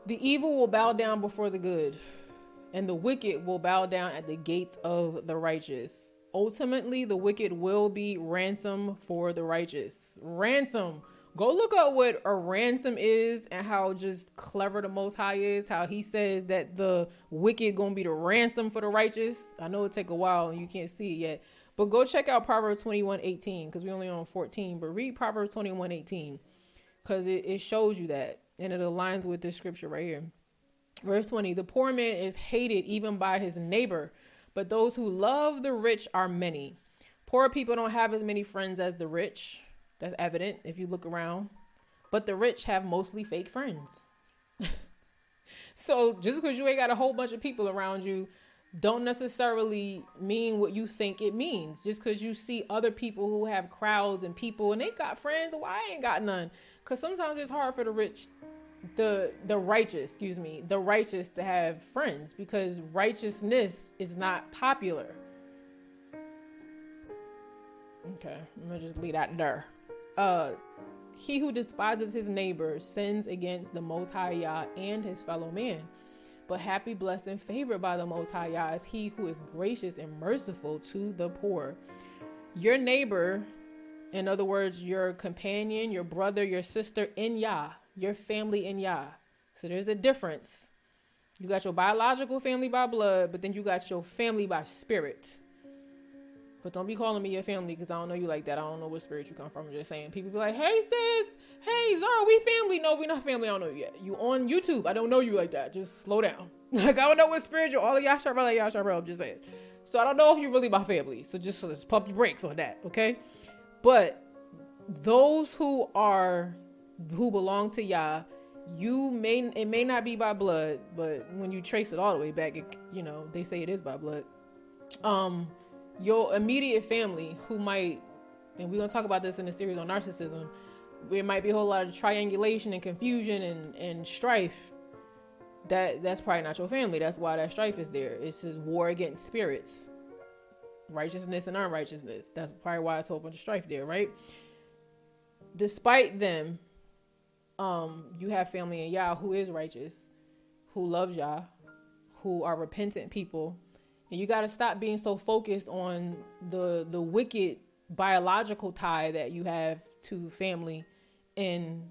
The evil will bow down before the good, and the wicked will bow down at the gates of the righteous. Ultimately, the wicked will be ransom for the righteous. Ransom. Go look up what a ransom is and how just clever the Most High is. How he says that the wicked gonna be the ransom for the righteous. I know it take a while and you can't see it yet, but go check out Proverbs twenty one eighteen because we only on fourteen. But read Proverbs twenty one eighteen because it, it shows you that and it aligns with this scripture right here. Verse 20 The poor man is hated even by his neighbor, but those who love the rich are many. Poor people don't have as many friends as the rich. That's evident if you look around. But the rich have mostly fake friends. so just because you ain't got a whole bunch of people around you, don't necessarily mean what you think it means. Just because you see other people who have crowds and people and they got friends, why well, I ain't got none? Because sometimes it's hard for the rich the the righteous, excuse me, the righteous to have friends because righteousness is not popular. Okay, I'm gonna just leave that there. Uh, he who despises his neighbor sins against the Most High Yah and his fellow man. But happy, blessed, and favored by the Most High Yah is he who is gracious and merciful to the poor. Your neighbor, in other words, your companion, your brother, your sister in Yah, your family in Yah. So there's a difference. You got your biological family by blood, but then you got your family by spirit. But don't be calling me your family because I don't know you like that. I don't know what spirit you come from. I'm just saying. People be like, hey, sis, hey, Zara, we family. No, we not family. I don't know you yet. You on YouTube. I don't know you like that. Just slow down. like, I don't know what spirit you're. All of y'all sharp, like y'all sharp, I'm just saying. So I don't know if you're really my family. So just, just pump your brakes on that, okay? But those who are who belong to Yah, you may it may not be by blood, but when you trace it all the way back, it, you know they say it is by blood. Um, your immediate family who might, and we're gonna talk about this in the series on narcissism, There might be a whole lot of triangulation and confusion and, and strife. That that's probably not your family. That's why that strife is there. It's just war against spirits. Righteousness and unrighteousness. That's probably why it's a whole bunch of strife there, right? Despite them, um, you have family in Yah who is righteous, who loves Yah, who are repentant people. And you gotta stop being so focused on the the wicked biological tie that you have to family and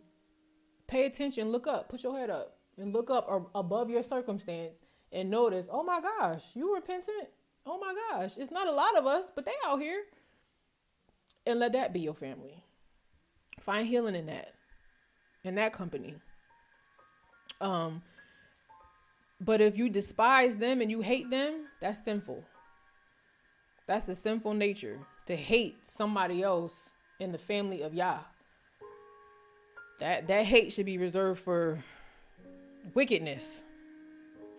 pay attention, look up, put your head up and look up or above your circumstance and notice, oh my gosh, you repentant? Oh my gosh, it's not a lot of us, but they out here. And let that be your family. Find healing in that, in that company. Um, but if you despise them and you hate them, that's sinful. That's a sinful nature to hate somebody else in the family of Yah. That that hate should be reserved for wickedness.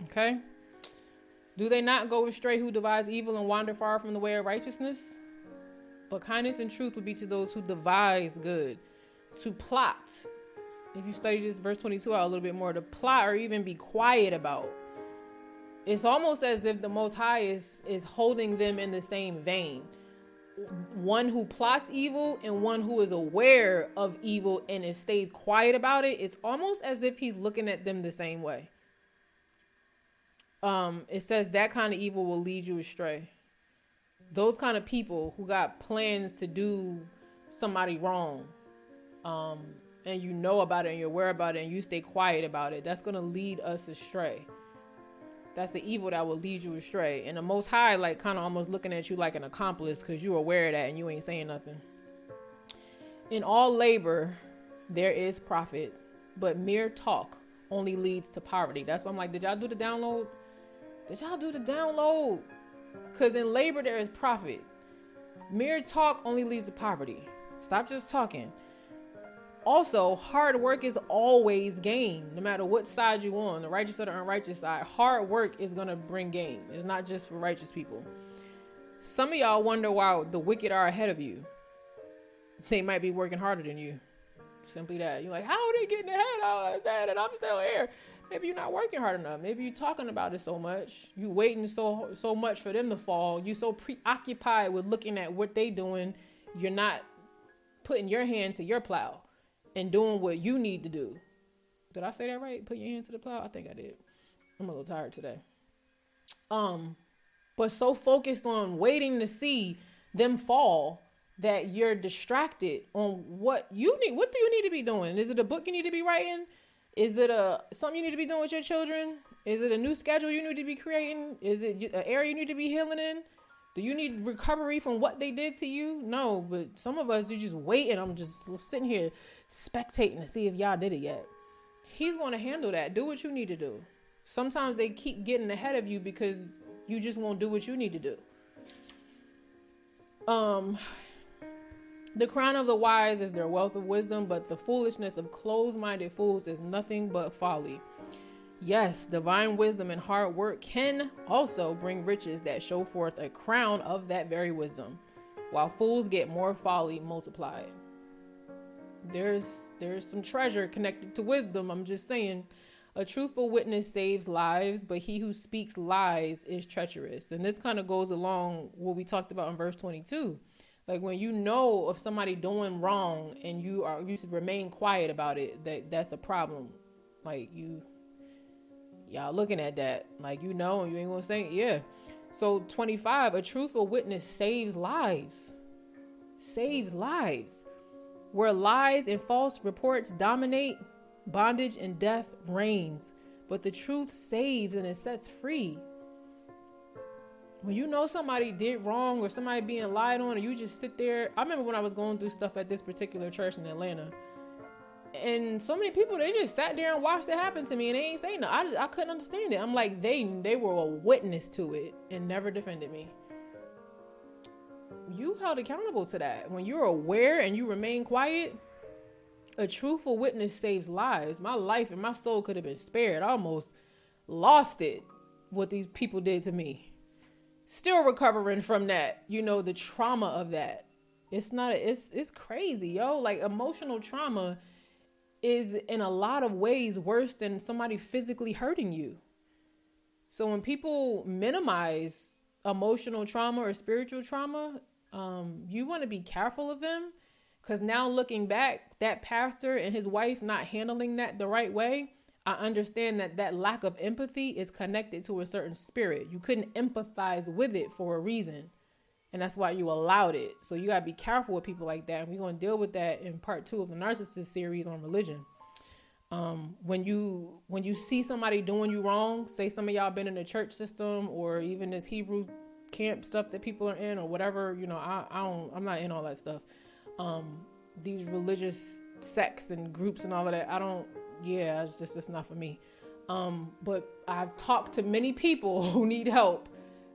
Okay? Do they not go astray who devise evil and wander far from the way of righteousness? But kindness and truth would be to those who devise good, to plot. If you study this verse 22 out a little bit more, to plot or even be quiet about. It's almost as if the Most High is, is holding them in the same vein one who plots evil and one who is aware of evil and it stays quiet about it it's almost as if he's looking at them the same way um it says that kind of evil will lead you astray those kind of people who got plans to do somebody wrong um and you know about it and you're aware about it and you stay quiet about it that's to lead us astray that's the evil that will lead you astray. And the Most High, like, kind of almost looking at you like an accomplice because you're aware of that and you ain't saying nothing. In all labor, there is profit, but mere talk only leads to poverty. That's why I'm like, did y'all do the download? Did y'all do the download? Because in labor, there is profit. Mere talk only leads to poverty. Stop just talking. Also, hard work is always gain, no matter what side you're on, the righteous or the unrighteous side. Hard work is gonna bring gain. It's not just for righteous people. Some of y'all wonder why the wicked are ahead of you. They might be working harder than you. Simply that. You're like, how are they getting ahead of that? And I'm still here. Maybe you're not working hard enough. Maybe you're talking about it so much. You waiting so so much for them to fall. You so preoccupied with looking at what they doing, you're not putting your hand to your plow and doing what you need to do. Did I say that right? Put your hand to the plow? I think I did. I'm a little tired today. Um, but so focused on waiting to see them fall that you're distracted on what you need. What do you need to be doing? Is it a book you need to be writing? Is it a something you need to be doing with your children? Is it a new schedule you need to be creating? Is it an area you need to be healing in? Do you need recovery from what they did to you? No, but some of us, you just waiting. I'm just sitting here spectating to see if y'all did it yet. He's going to handle that. Do what you need to do. Sometimes they keep getting ahead of you because you just won't do what you need to do. Um, the crown of the wise is their wealth of wisdom, but the foolishness of closed-minded fools is nothing but folly. Yes, divine wisdom and hard work can also bring riches that show forth a crown of that very wisdom, while fools get more folly multiplied. There's there's some treasure connected to wisdom. I'm just saying, a truthful witness saves lives, but he who speaks lies is treacherous. And this kind of goes along what we talked about in verse 22. Like when you know of somebody doing wrong and you are you remain quiet about it, that that's a problem. Like you y'all looking at that. Like you know and you ain't gonna say yeah. So 25 a truthful witness saves lives. Saves lives. Where lies and false reports dominate bondage and death reigns. But the truth saves and it sets free when you know somebody did wrong or somebody being lied on and you just sit there i remember when i was going through stuff at this particular church in atlanta and so many people they just sat there and watched it happen to me and they ain't saying no. I just, I couldn't understand it. I'm like they they were a witness to it and never defended me. You held accountable to that. When you're aware and you remain quiet, a truthful witness saves lives. My life and my soul could have been spared. I almost lost it what these people did to me. Still recovering from that, you know, the trauma of that. It's not it's it's crazy, yo. Like emotional trauma is in a lot of ways worse than somebody physically hurting you. So when people minimize emotional trauma or spiritual trauma, um, you want to be careful of them because now looking back, that pastor and his wife not handling that the right way, I understand that that lack of empathy is connected to a certain spirit. You couldn't empathize with it for a reason. And that's why you allowed it. So you got to be careful with people like that. And we're going to deal with that in part two of the narcissist series on religion. Um, when you when you see somebody doing you wrong, say some of y'all been in the church system or even this Hebrew camp stuff that people are in or whatever, you know, I, I don't I'm not in all that stuff. Um, these religious sects and groups and all of that, I don't yeah, it's just it's not for me. Um, but I've talked to many people who need help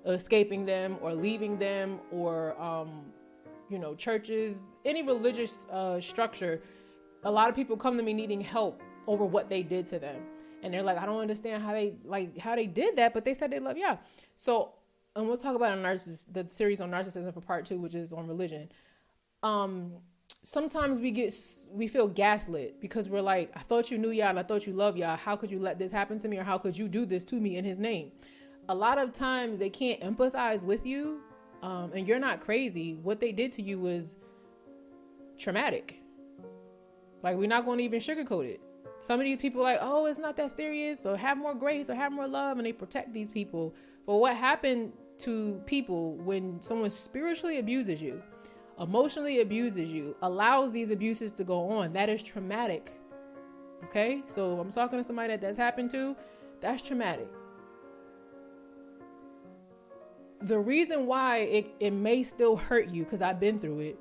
escaping them or leaving them or um, you know churches, any religious uh, structure. A lot of people come to me needing help over what they did to them, and they're like, I don't understand how they like how they did that, but they said they love yeah. So, and we'll talk about a narciss the series on narcissism for part two, which is on religion. Um, sometimes we get we feel gaslit because we're like, I thought you knew Yah, I thought you love Yah. How could you let this happen to me, or how could you do this to me in His name? A lot of times they can't empathize with you, um, and you're not crazy. What they did to you was traumatic. Like we're not going to even sugarcoat it. Some of these people like, oh, it's not that serious, or have more grace, or have more love, and they protect these people. But what happened to people when someone spiritually abuses you? Emotionally abuses you, allows these abuses to go on, that is traumatic. Okay? So I'm talking to somebody that that's happened to, that's traumatic. The reason why it, it may still hurt you, because I've been through it,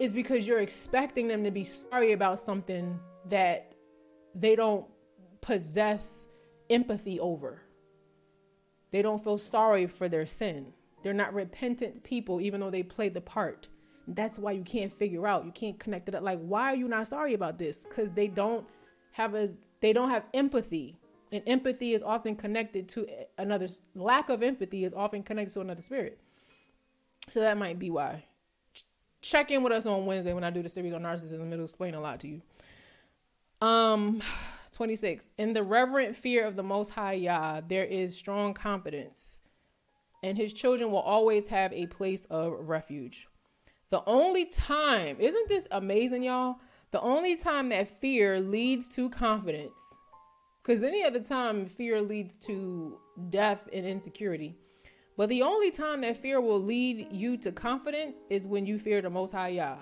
is because you're expecting them to be sorry about something that they don't possess empathy over. They don't feel sorry for their sin. They're not repentant people, even though they play the part. That's why you can't figure out. You can't connect it up. Like, why are you not sorry about this? Because they don't have a they don't have empathy. And empathy is often connected to another lack of empathy is often connected to another spirit. So that might be why. Check in with us on Wednesday when I do the series on narcissism. It'll explain a lot to you. Um 26. In the reverent fear of the most high Yah, there is strong confidence and his children will always have a place of refuge. The only time, isn't this amazing, y'all? The only time that fear leads to confidence, because any other time fear leads to death and insecurity. But the only time that fear will lead you to confidence is when you fear the Most High Yah.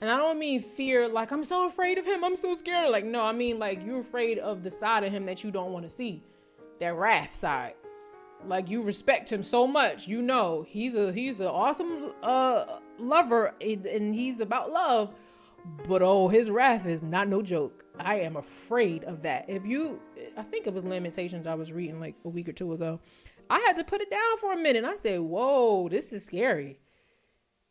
And I don't mean fear like I'm so afraid of him, I'm so scared. Like, no, I mean like you're afraid of the side of him that you don't want to see, that wrath side like you respect him so much you know he's a he's an awesome uh lover and he's about love but oh his wrath is not no joke. I am afraid of that. If you i think it was lamentations i was reading like a week or two ago. I had to put it down for a minute. I said whoa this is scary.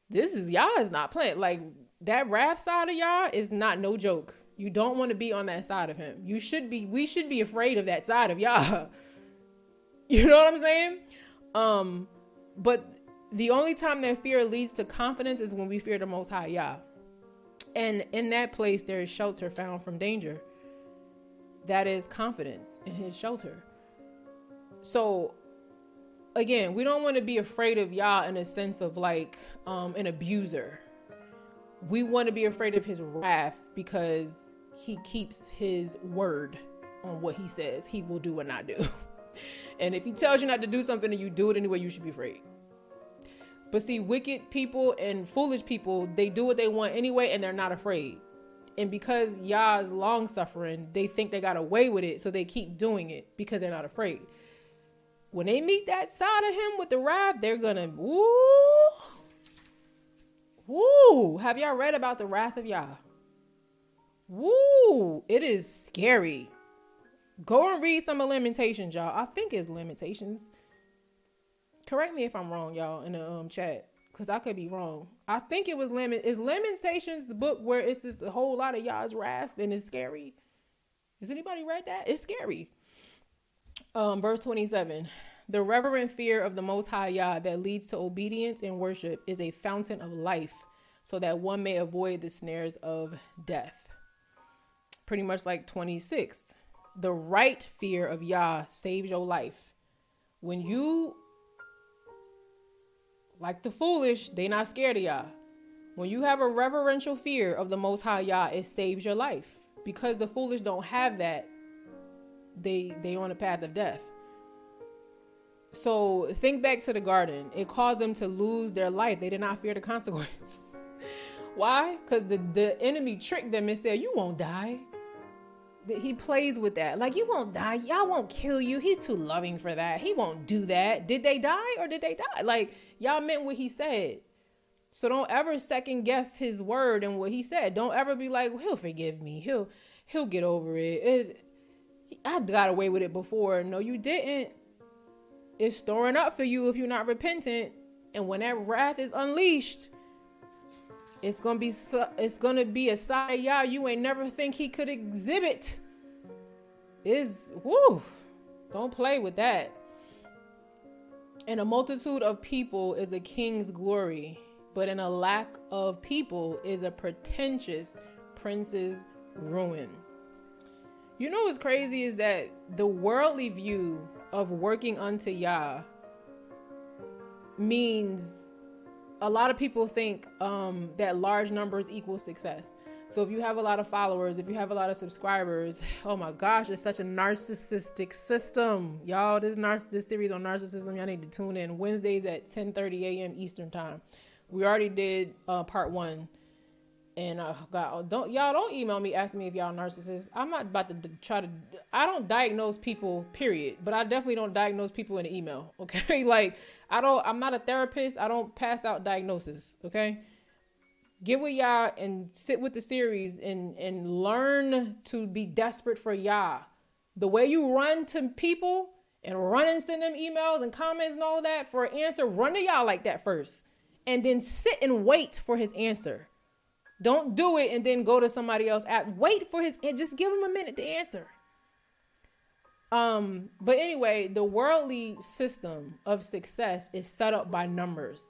This is y'all is not playing like that wrath side of Yah is not no joke. You don't want to be on that side of him. You should be we should be afraid of that side of Yah You know what I'm saying? Um, but the only time that fear leads to confidence is when we fear the Most High Yah. And in that place, there is shelter found from danger. That is confidence in His shelter. So, again, we don't want to be afraid of Yah in a sense of like um, an abuser. We want to be afraid of His wrath because He keeps His word on what He says He will do and not do. And if he tells you not to do something and you do it anyway, you should be afraid. But see, wicked people and foolish people, they do what they want anyway and they're not afraid. And because Yah is long suffering, they think they got away with it, so they keep doing it because they're not afraid. When they meet that side of him with the wrath, they're gonna woo. Woo! Have y'all read about the wrath of Yah? Woo! It is scary. Go and read some of Lamentations, y'all. I think it's Lamentations. Correct me if I'm wrong, y'all, in the um chat, because I could be wrong. I think it was Lemon. Is Lamentations the book where it's just a whole lot of Yah's wrath and it's scary? Has anybody read that? It's scary. Um, verse 27. The reverent fear of the Most High Yah that leads to obedience and worship is a fountain of life, so that one may avoid the snares of death. Pretty much like 26. The right fear of Yah saves your life. When you, like the foolish, they not scared of Yah. When you have a reverential fear of the Most High Yah, it saves your life. Because the foolish don't have that, they they on the path of death. So think back to the garden. It caused them to lose their life. They did not fear the consequence. Why? Because the, the enemy tricked them and said, You won't die. He plays with that. Like, you won't die. Yah won't kill you. He's too loving for that. He won't do that. Did they die or did they die? Like, Yah meant what he said. So don't ever second guess his word and what he said. Don't ever be like, well, he'll forgive me. He'll he'll get over it. it I got away with it before. No, you didn't It's storing up for you if you're not repentant. And when that wrath is unleashed, it's gonna be it's gonna be a side y'all you ain't never think he could exhibit. Is woo, don't play with that. And a multitude of people is a king's glory, but in a lack of people is a pretentious prince's ruin. You know what's crazy is that the worldly view of working unto Yah means a lot of people think um, that large numbers equal success. So if you have a lot of followers, if you have a lot of subscribers, oh my gosh, it's such a narcissistic system. Y'all, this narciss this series on narcissism, y'all need to tune in Wednesdays at 10:30 a.m. Eastern time. We already did uh, part one and uh, God, don't y'all don't email me asking me if y'all narcissists. I'm not about to try to. I don't diagnose people, period. But I definitely don't diagnose people in an email. Okay, like I don't. I'm not a therapist. I don't pass out diagnoses. Okay, get with Yah and sit with the series and and learn to be desperate for Yah. The way you run to people and run and send them emails and comments and all that for an answer, run to Yah like that first, and then sit and wait for his answer don't do it and then go to somebody else. At wait for his and just give him a minute to answer. Um, but anyway, the worldly system of success is set up by numbers.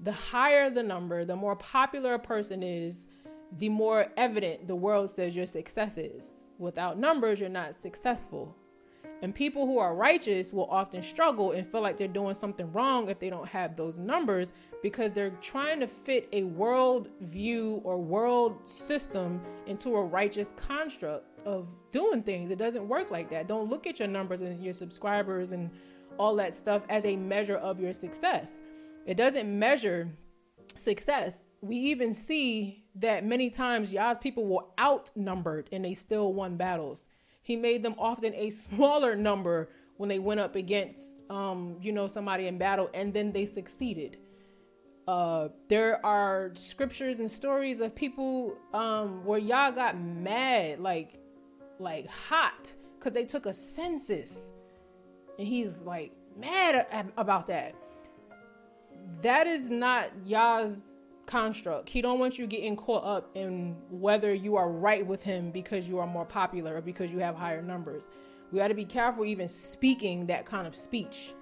The higher the number, the more popular a person is, the more evident the world says your success is. Without numbers, you're not successful. And people who are righteous will often struggle and feel like they're doing something wrong if they don't have those numbers because they're trying to fit a world view or world system into a righteous construct of doing things. It doesn't work like that. Don't look at your numbers and your subscribers and all that stuff as a measure of your success. It doesn't measure success. We even see that many times Yah's people were outnumbered and they still won battles he made them often a smaller number when they went up against um, you know somebody in battle and then they succeeded uh, there are scriptures and stories of people um, where Yah got mad like like hot because they took a census and he's like mad about that that is not Yah's construct. He don't want you getting caught up in whether you are right with him because you are more popular or because you have higher numbers. We got to be careful even speaking that kind of speech.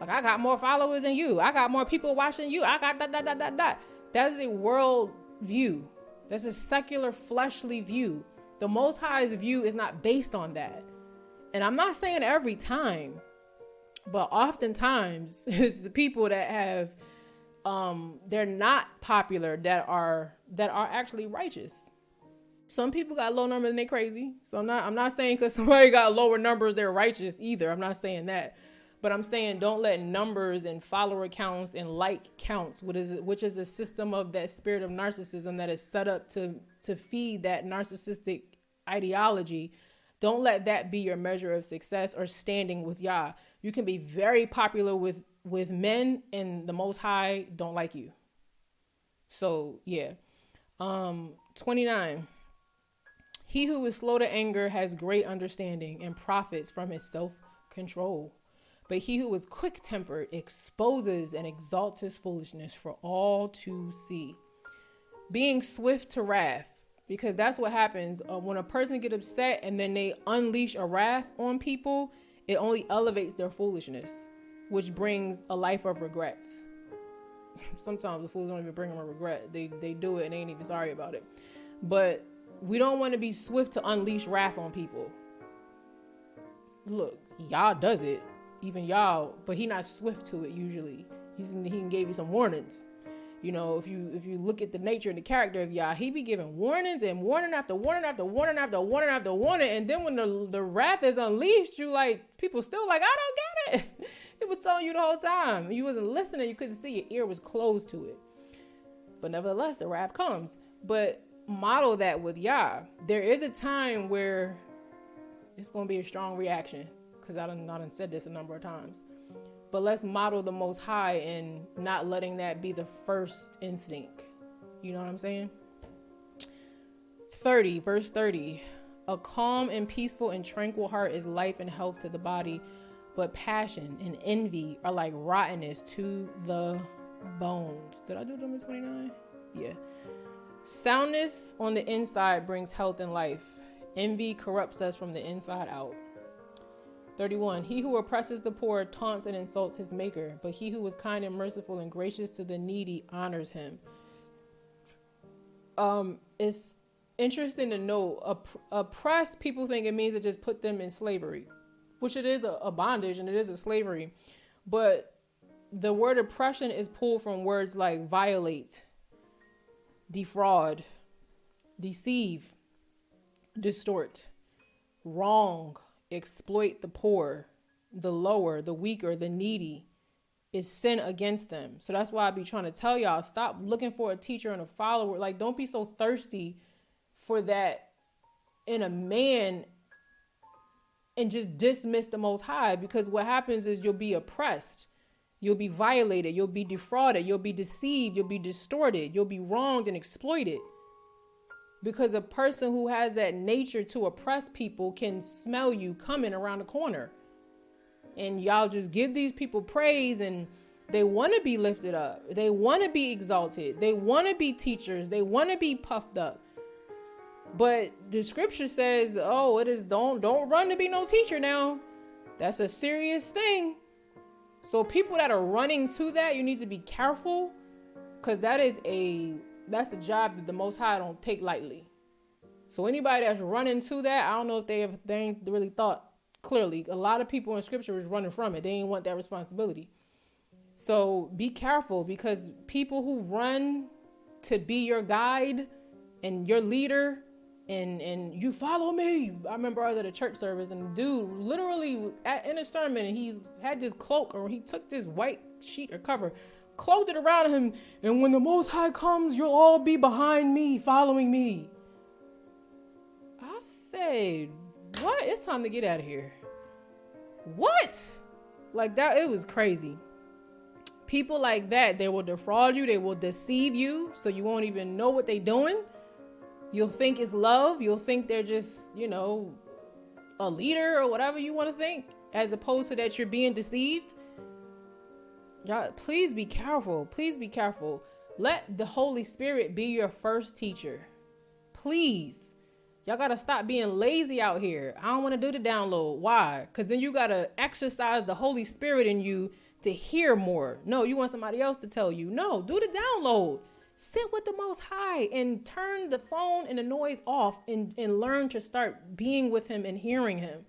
Like I got more followers than you. I got more people watching you. I got that that that that that. That is a world view. That's a secular fleshly view. The most high's view is not based on that. And I'm not saying every time, but oftentimes it's the people that have um they're not popular that are that are actually righteous. Some people got low numbers and they crazy. So i'm not i'm not saying because somebody got lower numbers they're righteous either. I'm not saying that. But i'm saying don't let numbers and follower counts and like counts which is which is a system of that spirit of narcissism that is set up to to feed that narcissistic ideology don't let that be your measure of success or standing with Yah. You can be very popular with with men and the most high don't like you. So, yeah. Um 29. He who is slow to anger has great understanding and profits from his self-control. But he who is quick-tempered exposes and exalts his foolishness for all to see. Being swift to wrath, because that's what happens uh, when a person get upset and then they unleash a wrath on people, it only elevates their foolishness which brings a life of regrets. Sometimes the fools don't even bring them a regret. They they do it and they ain't even sorry about it. But we don't want to be swift to unleash wrath on people. Look, Yah does it, even Yah, but he not swift to it usually. He's he give you some warnings. You know, if you if you look at the nature and the character of Yah, he be giving warnings and warning after warning after warning after warning after warning, and then when the the wrath is unleashed, you like people still like I don't get it. he was telling you the whole time. You wasn't listening. You couldn't see. Your ear was closed to it. But nevertheless, the wrath comes. But model that with Yah. There is a time where it's to be a strong reaction because I done, I done said this a number of times. But let's model the Most High and not letting that be the first instinct. You know what I'm saying? 30, verse 30. A calm and peaceful and tranquil heart is life and health to the body, but passion and envy are like rottenness to the bones. Did I do number 29? Yeah. Soundness on the inside brings health and life. Envy corrupts us from the inside out. 31. He who oppresses the poor taunts and insults his maker, but he who is kind and merciful and gracious to the needy honors him. Um, it's interesting to know opp- oppress people think it means to just put them in slavery, which it is a, a bondage and it is a slavery. But the word oppression is pulled from words like violate, defraud, deceive, distort, wrong, exploit the poor, the lower, the weaker, the needy is sin against them. So that's why I be trying to tell y'all stop looking for a teacher and a follower. Like don't be so thirsty for that in a man and just dismiss the most high because what happens is you'll be oppressed You'll be violated. You'll be defrauded. You'll be deceived. You'll be distorted. You'll be wronged and exploited. Because a person who has that nature to oppress people can smell you coming around the corner. And y'all just give these people praise and they want to be lifted up. They want to be exalted. They want to be teachers. They want to be puffed up. But the scripture says, "Oh, it is don't don't run to be no teacher now. That's a serious thing." So people that are running to that, you need to be careful because that is a that's a job that the Most High don't take lightly. So anybody that's running to that, I don't know if they have they ain't really thought clearly. A lot of people in Scripture is running from it. They ain't want that responsibility. So be careful because people who run to be your guide and your leader and and you follow me. I remember I was at a church service and the dude literally at, in a sermon and he's had this cloak or he took this white sheet or cover, clothed around him, and when the Most High comes, you'll all be behind me, following me. I said, what? It's time to get out of here. What? Like that, it was crazy. People like that, they will defraud you, they will deceive you, so you won't even know what they're doing You'll think it's love. You'll think they're just, you know, a leader or whatever you want to think, as opposed to that you're being deceived. Y'all, please be careful. Please be careful. Let the Holy Spirit be your first teacher. Please. Y'all gotta stop being lazy out here. I don't wanna do the download. Why? Because then you gotta exercise the Holy Spirit in you to hear more. No, you want somebody else to tell you. No, do the download sit with the most high and turn the phone and the noise off and, and learn to start being with him and hearing him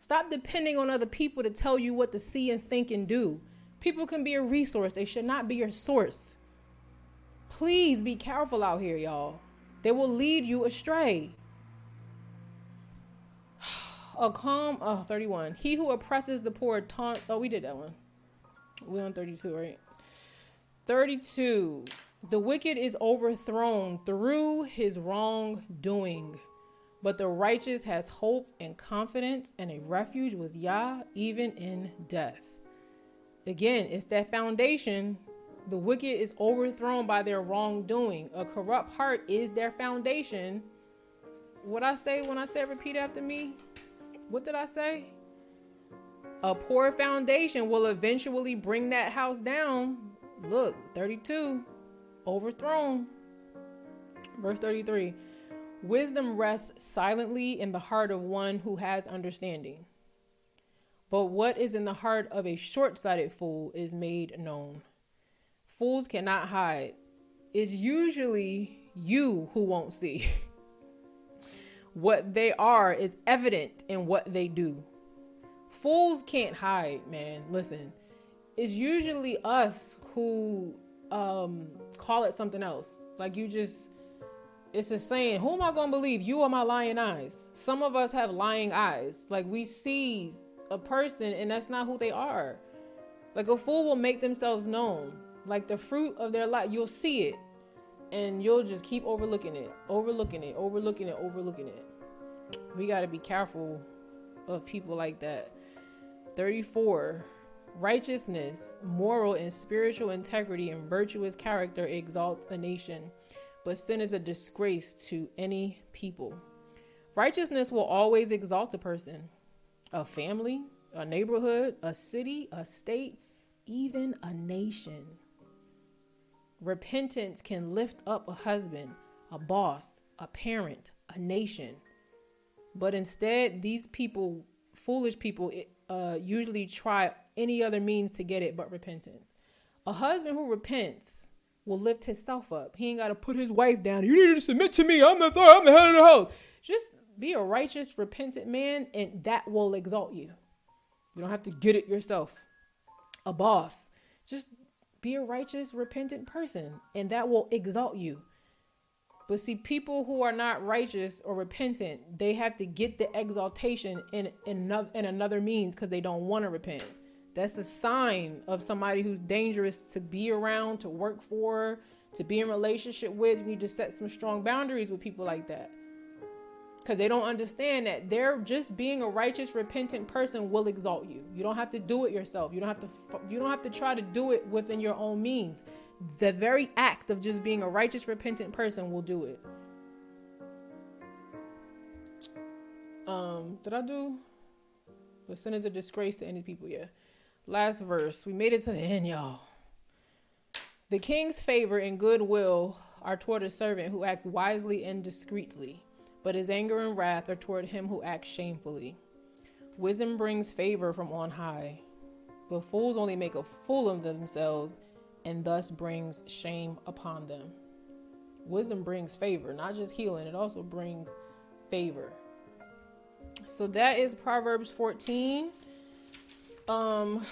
stop depending on other people to tell you what to see and think and do people can be a resource. They should not be your source. Please be careful out here y'all. They will lead you astray. A calm oh 31 he who oppresses the poor taunt oh we did that one. We on 32 right? 32 the wicked is overthrown through his wrongdoing, but the righteous has hope and confidence and a refuge with Yah even in death. Again, it's that foundation. The wicked is overthrown by their wrongdoing. A corrupt heart is their foundation. What I say when I say repeat after me? What did I say? A poor foundation will eventually bring that house down. Look, 32 overthrown. Verse 33 Wisdom rests silently in the heart of one who has understanding, But what is in the heart of a short sighted fool is made known. Fools cannot hide. It's usually you who won't see. what they are is evident in what they do. Fools can't hide, man. Listen, it's usually us who um, call it something else. Like you just, it's a saying, who am I to believe? You or my lying eyes? Some of us have lying eyes. Like we see a person and that's not who they are. Like a fool will make themselves known. Like the fruit of their life, you'll see it and you'll just keep overlooking it, overlooking it, overlooking it, overlooking it. We got to be careful of people like that. 34. Righteousness, moral and spiritual integrity, and virtuous character exalts a nation, but sin is a disgrace to any people. Righteousness will always exalt a person a family, a neighborhood, a city, a state, even a nation. Repentance can lift up a husband, a boss, a parent, a nation. But instead, these people, foolish people, uh, usually try any other means to get it but repentance. A husband who repents will lift himself up. He ain't got to put his wife down. You need to submit to me. I'm the, I'm the head of the house. Just be a righteous, repentant man, and that will exalt you. You don't have to get it yourself. A boss. Just be a righteous, repentant person, and that will exalt you. But see, people who are not righteous or repentant, they have to get the exaltation in in another, in another means because they don't want to repent. That's a sign of somebody who's dangerous to be around, to work for, to be in relationship with. You need to set some strong boundaries with people like that because they don't understand that they're just being a righteous repentant person will exalt you. You don't have to do it yourself. You don't have to you don't have to try to do it within your own means. The very act of just being a righteous repentant person will do it. Um did i do? But sin is a disgrace to any people yeah. Last verse. We made it to the end y'all. The king's favor and goodwill are toward a servant who acts wisely and discreetly but his anger and wrath are toward him who acts shamefully. Wisdom brings favor from on high, but fools only make a fool of themselves and thus brings shame upon them. Wisdom brings favor, not just healing, it also brings favor. So that is Proverbs 14. Um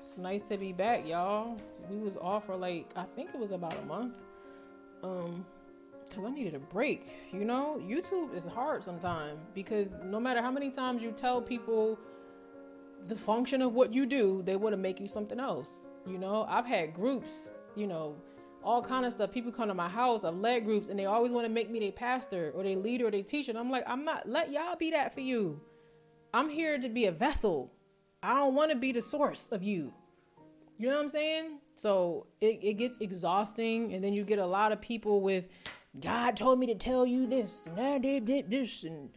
it's nice to be back, y'all. We was off for like I think it was about a month. Um because I needed a break. You know, YouTube is hard sometimes because no matter how many times you tell people the function of what you do, they want to make you something else. You know, I've had groups, you know, all kind of stuff. People come to my house, I've led groups, and they always want to make me their pastor or their leader or their teacher. And I'm like, I'm not, let Yah be that for you. I'm here to be a vessel. I don't want to be the source of you. You know what I'm saying? So it, it gets exhausting, and then you get a lot of people with God told me to tell you this, and I did this, and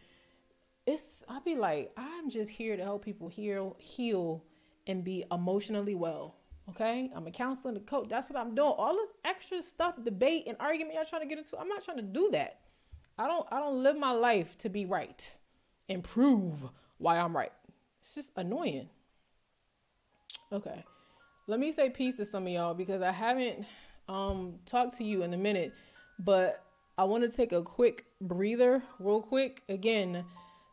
it's. I'll be like, I'm just here to help people heal, heal, and be emotionally well. Okay, I'm a counselor and a coach. That's what I'm doing. All this extra stuff, debate and argument y'all trying to get into. I'm not trying to do that. I don't. I don't live my life to be right and prove why I'm right. It's just annoying. Okay, let me say peace to some of y'all because I haven't um talked to you in a minute, but I want to take a quick breather, real quick. Again,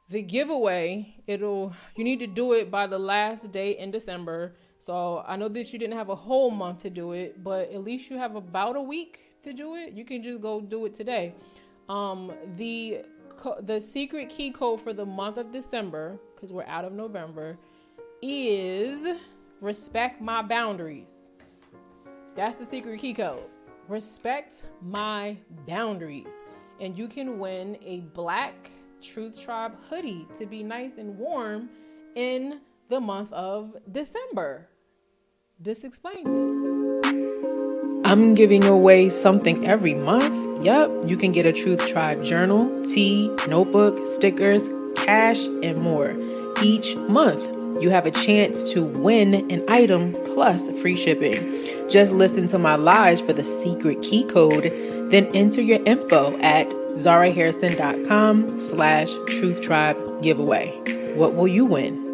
the giveaway, it'll you need to do it by the last day in December. So I know that you didn't have a whole month to do it, but at least you have about a week to do it. You can just go do it today. Um, the the secret key code for the month of December, because we're out of November, is respect my boundaries. That's the secret key code respect my boundaries. And you can win a black Truth Tribe hoodie to be nice and warm in the month of December. This explains it. I'm giving away something every month. Yep, you can get a Truth Tribe journal, tea, notebook, stickers, cash, and more each month you have a chance to win an item plus free shipping. Just listen to my lives for the secret key code, then enter your info at zarahairston.com slash truth tribe giveaway. What will you win?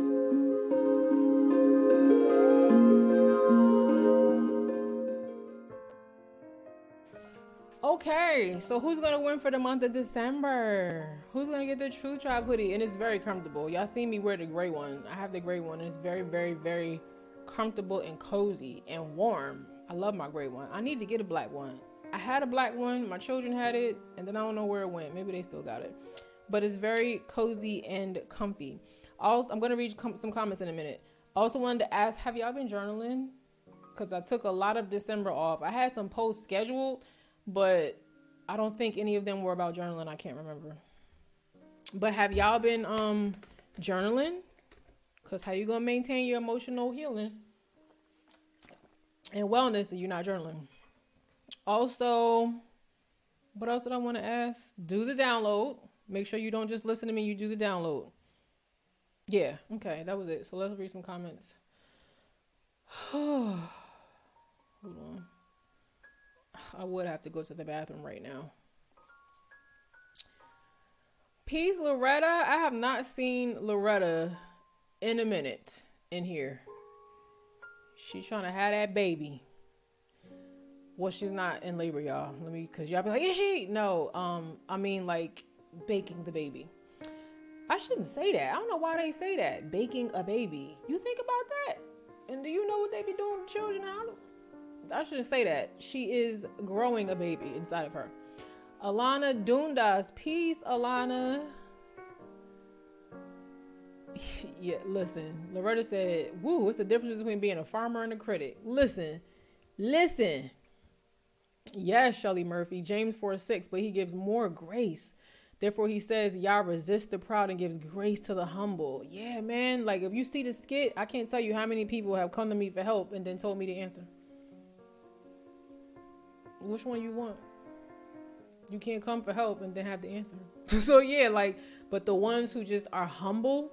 So who's gonna win for the month of December? Who's gonna get the Truth Tribe hoodie? And it's very comfortable. Y'all see me wear the gray one. I have the gray one. And it's very, very, very comfortable and cozy and warm. I love my gray one. I need to get a black one. I had a black one. My children had it, and then I don't know where it went. Maybe they still got it. But it's very cozy and comfy. Also, I'm gonna read com- some comments in a minute. Also wanted to ask, have y'all been journaling? Because I took a lot of December off. I had some posts scheduled but I don't think any of them were about journaling. I can't remember. But have y'all been um journaling? Cause how you gonna maintain your emotional healing and wellness if you're not journaling? Also, what else did I want to ask? Do the download. Make sure you don't just listen to me. You do the download. Yeah. Okay, that was it. So let's read some comments. Hold on. I would have to go to the bathroom right now. Peace, Loretta. I have not seen Loretta in a minute in here. She's trying to have that baby. Well, she's not in labor, y'all. Let me, cause y'all be like, is she? No, um, I mean like baking the baby. I shouldn't say that. I don't know why they say that. Baking a baby. You think about that? And do you know what they be doing to children? I shouldn't say that. She is growing a baby inside of her. Alana Dundas. Peace, Alana. yeah, listen. Loretta said, Woo, what's the difference between being a farmer and a critic? Listen, listen. Yes, Shelly Murphy, James 4 6, but he gives more grace. Therefore, he says, Yah resist the proud and gives grace to the humble. Yeah, man. Like, if you see the skit, I can't tell you how many people have come to me for help and then told me the answer. Which one you want? You can't come for help and then have the answer. so yeah, like, but the ones who just are humble,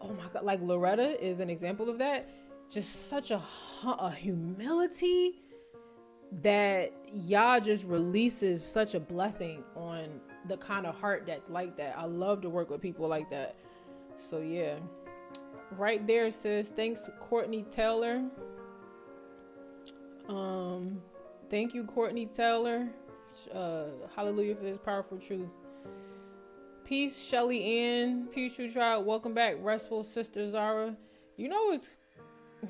oh my god, like Loretta is an example of that. Just such a a humility that Yah just releases such a blessing on the kind of heart that's like that. I love to work with people like that. So yeah. Right there says thanks Courtney Taylor. Um Thank you, Courtney Taylor. Uh, hallelujah for this powerful truth. Peace, Shelly Ann. Peace, Truth Tribe. Welcome back, Restful Sister Zara. You know what's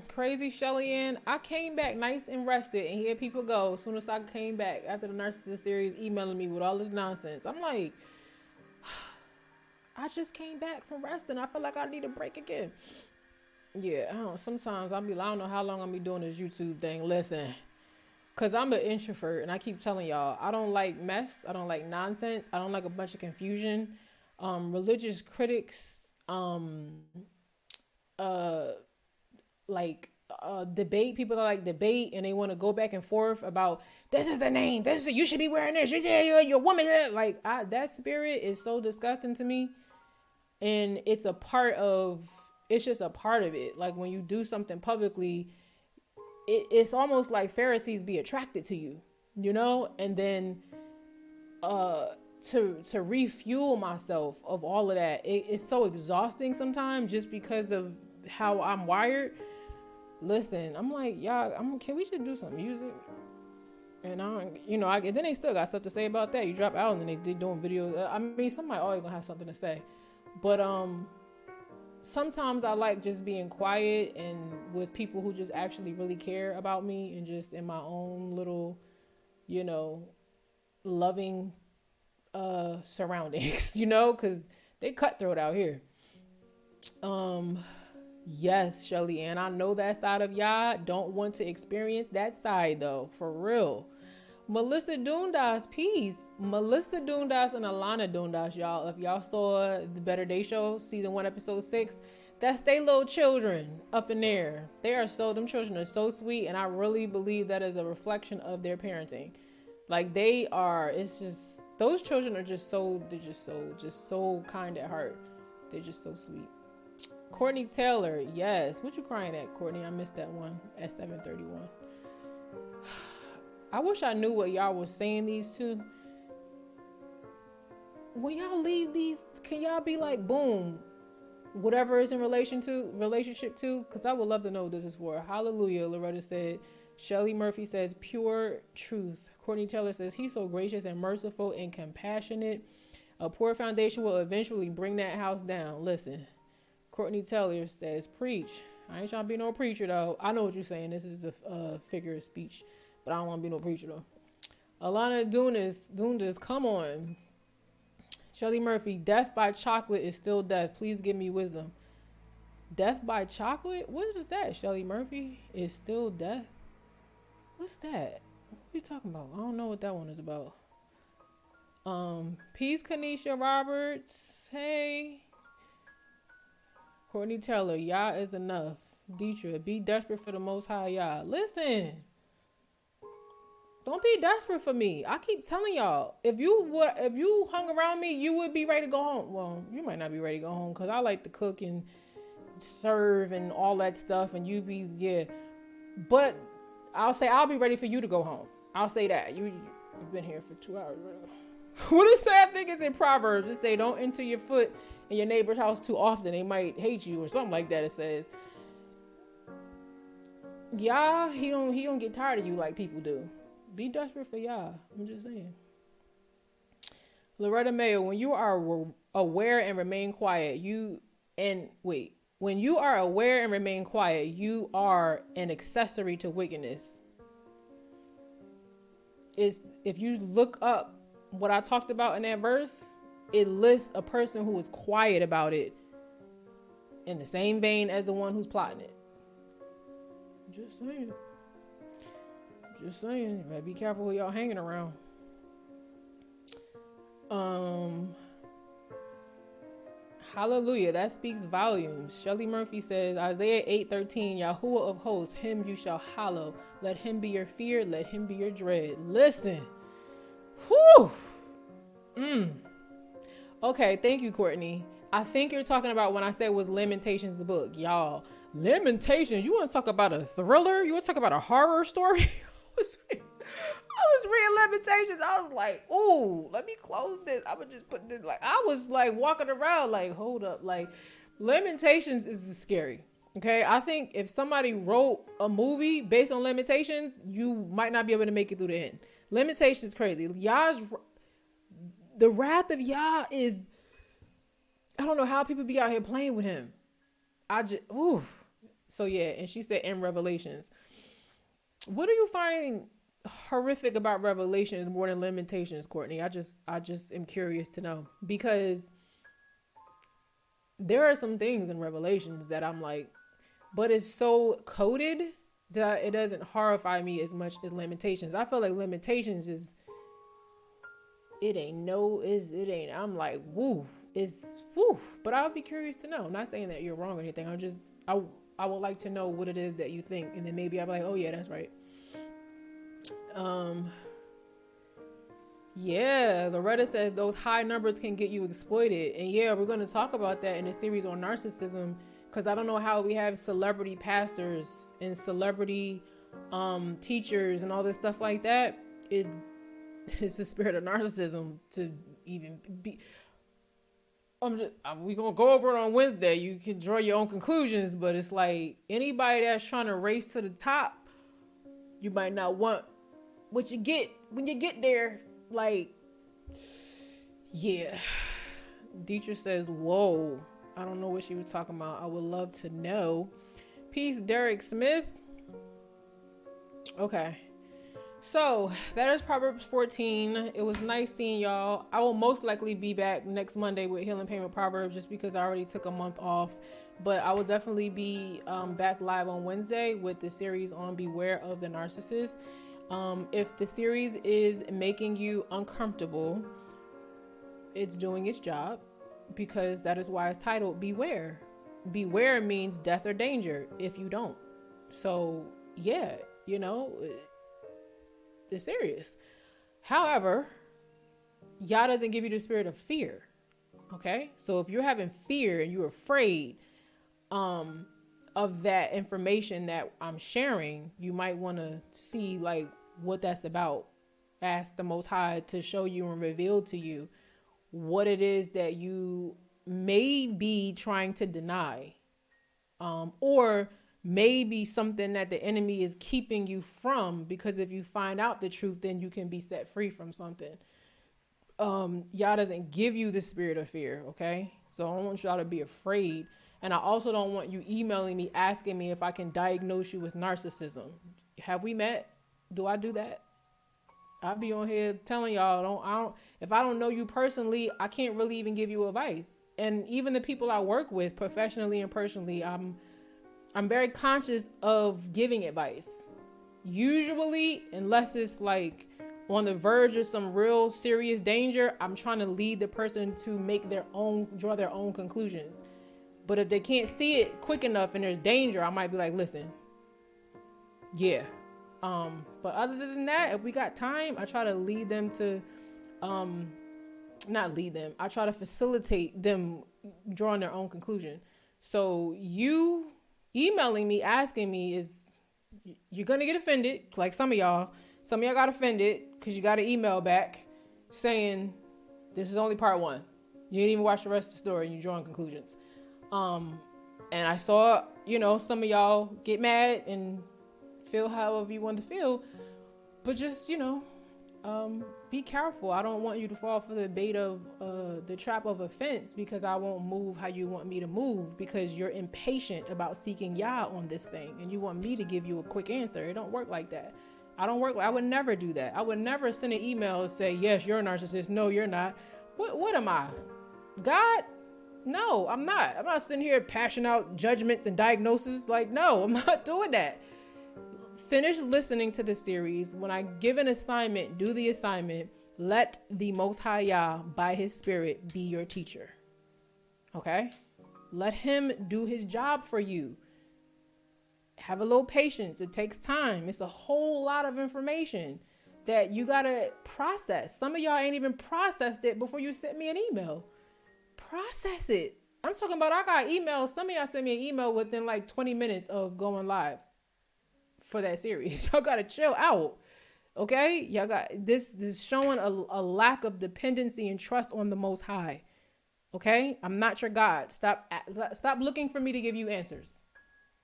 crazy, Shelly Ann? I came back nice and rested, and here people go. As soon as I came back after the Narcissist series, emailing me with all this nonsense. I'm like, I just came back from resting. I feel like I need a break again. Yeah, I don't. Sometimes I'll be. I don't know how long I'm be doing this YouTube thing. Listen, Cause I'm an introvert, and I keep telling y'all, I don't like mess. I don't like nonsense. I don't like a bunch of confusion. Um, religious critics, um, uh, like uh, debate people that like debate, and they want to go back and forth about this is the name. This is you should be wearing this. You're you're, you're a woman. Like I, that spirit is so disgusting to me, and it's a part of. It's just a part of it. Like when you do something publicly it, it's almost like Pharisees be attracted to you, you know, and then uh to to refuel myself of all of that. It, it's so exhausting sometimes just because of how I'm wired. Listen, I'm like, y'all, I'm can we just do some music? And I, you know, I then they still got stuff to say about that. You drop out and then they did doing videos. I mean, somebody always gonna have something to say, but um, sometimes I like just being quiet and with people who just actually really care about me and just in my own little, you know, loving uh surroundings, you know, cuz they cutthroat out here. Um yes, Shelly and I know that side of y'all don't want to experience that side though, for real. Melissa Dundas, peace. Melissa Dundas and Alana Dundas, y'all. If y'all saw the Better Day Show, season one, episode six, that's they little children up in there. They are so them children are so sweet, and I really believe that is a reflection of their parenting. Like they are, it's just those children are just so they're just so just so kind at heart. They're just so sweet. Courtney Taylor, yes. What you crying at, Courtney? I missed that one at 731. I wish I knew what y'all was saying these two. When y'all leave these, can y'all be like, boom, whatever is in relation to relationship to? Because I would love to know what this is for. Hallelujah. Loretta said, Shelly Murphy says, pure truth. Courtney Taylor says, he's so gracious and merciful and compassionate. A poor foundation will eventually bring that house down. Listen, Courtney Taylor says, preach. I ain't trying to be no preacher though. I know what you're saying. This is a uh, figure of speech, but I don't want to be no preacher though. Alana Dunas, Dundas, come on. Shelly Murphy, death by chocolate is still death. Please give me wisdom. Death by chocolate? What is that? Shelly Murphy is still death. What's that? What are you talking about? I don't know what that one is about. Um, Peace Kanisha Roberts. Hey. Courtney Taylor, Yah is enough. Deetra, be desperate for the most high Yah. Listen. Don't be desperate for me. I keep telling y'all, if you would, if you hung around me, you would be ready to go home. Well, you might not be ready to go home because I like to cook and serve and all that stuff, and you be yeah. But I'll say I'll be ready for you to go home. I'll say that you you've been here for two hours. what a sad thing is in Proverbs. It say don't enter your foot in your neighbor's house too often. They might hate you or something like that. It says. Yeah, he don't he don't get tired of you like people do. Be desperate for Yah. I'm just saying. Loretta Mayo, when you are aware and remain quiet, you and wait, when you are aware and remain quiet, you are an accessory to wickedness. Is if you look up what I talked about in that verse, it lists a person who is quiet about it in the same vein as the one who's plotting it. Just saying. Just saying. You be careful who y'all hanging around. Um Hallelujah. That speaks volumes. Shelly Murphy says, Isaiah 8:13, Yahuwah of hosts, him you shall hallow. Let him be your fear, let him be your dread. Listen. Whew. Mm. Okay, thank you, Courtney. I think you're talking about when I said was Lamentations the book. Y'all, Lamentations, you want to talk about a thriller? You want to talk about a horror story? I was I was reading Lamentations. I was like, ooh, let me close this. I would just put this like I was like walking around like, hold up, like Lamentations is scary. Okay, I think if somebody wrote a movie based on Lamentations, you might not be able to make it through the end. Lamentations is crazy. Yah's the wrath of Yah is. I don't know how people be out here playing with him. I just ooh. So yeah, and she said in Revelations. What do you find horrific about Revelations more than Lamentations, Courtney? I just I just am curious to know because there are some things in Revelations that I'm like, but it's so coded that it doesn't horrify me as much as Lamentations. I feel like Lamentations is it ain't no is it ain't I'm like woo it's woo but I'll be curious to know. I'm not saying that you're wrong or anything. I'm just I I would like to know what it is that you think and then maybe I'll be like, oh yeah, that's right. Um, yeah, Loretta says those high numbers can get you exploited. And yeah, we're going to talk about that in a series on narcissism because I don't know how we have celebrity pastors and celebrity um, teachers and all this stuff like that. It it's the spirit of narcissism to even be. I'm just, we gonna go over it on Wednesday. You can draw your own conclusions, but it's like anybody that's trying to race to the top, you might not want what you get when you get there, like, yeah. Dietrich says, Whoa. I don't know what she was talking about. I would love to know. Peace, Derek Smith. Okay. So that is Proverbs 14. It was nice seeing y'all. I will most likely be back next Monday with Healing Payment Proverbs just because I already took a month off. But I will definitely be um, back live on Wednesday with the series on Beware of the Narcissist. Um, if the series is making you uncomfortable, it's doing its job because that is why it's titled Beware. Beware means death or danger if you don't. So, yeah, you know, it's serious. However, Yah doesn't give you the spirit of fear. Okay? So if you're having fear and you're afraid, um, of that information that I'm sharing, you might want to see like what that's about. Ask the Most High to show you and reveal to you what it is that you may be trying to deny, um, or may be something that the enemy is keeping you from because if you find out the truth then you can be set free from something um Yah doesn't give you the spirit of fear okay so i don't want y'all to be afraid and i also don't want you emailing me asking me if i can diagnose you with narcissism have we met do i do that i'll be on here telling y'all don't i don't if i don't know you personally i can't really even give you advice and even the people i work with professionally and personally i'm I'm very conscious of giving advice. Usually, unless it's like on the verge of some real serious danger, I'm trying to lead the person to make their own, draw their own conclusions. But if they can't see it quick enough and there's danger, I might be like, listen, yeah. Um, but other than that, if we got time, I try to lead them to, um, not lead them. I try to facilitate them drawing their own conclusion. So you emailing me asking me is you're gonna get offended like some of y'all some of y'all got offended because you got an email back saying this is only part one you didn't even watch the rest of the story and you're drawing conclusions um and i saw you know some of y'all get mad and feel however you want to feel but just you know um, be careful. I don't want you to fall for the bait of uh, the trap of offense because I won't move how you want me to move because you're impatient about seeking Yah on this thing and you want me to give you a quick answer. It don't work like that. I don't work. I would never do that. I would never send an email and say, "Yes, you're a narcissist." No, you're not. What? What am I? God? No, I'm not. I'm not sitting here passing out judgments and diagnoses. Like, no, I'm not doing that finish listening to the series, when I give an assignment, do the assignment. Let the Most High Yah, by His Spirit, be your teacher. Okay? Let Him do His job for you. Have a little patience. It takes time. It's a whole lot of information that you got to process. Some of y'all ain't even processed it before you sent me an email. Process it. I'm talking about I got emails. Some of y'all sent me an email within like 20 minutes of going live for that series. Y'all gotta chill out. Okay? Y'all got this this showing a, a lack of dependency and trust on the most high. Okay? I'm not your God. Stop stop looking for me to give you answers.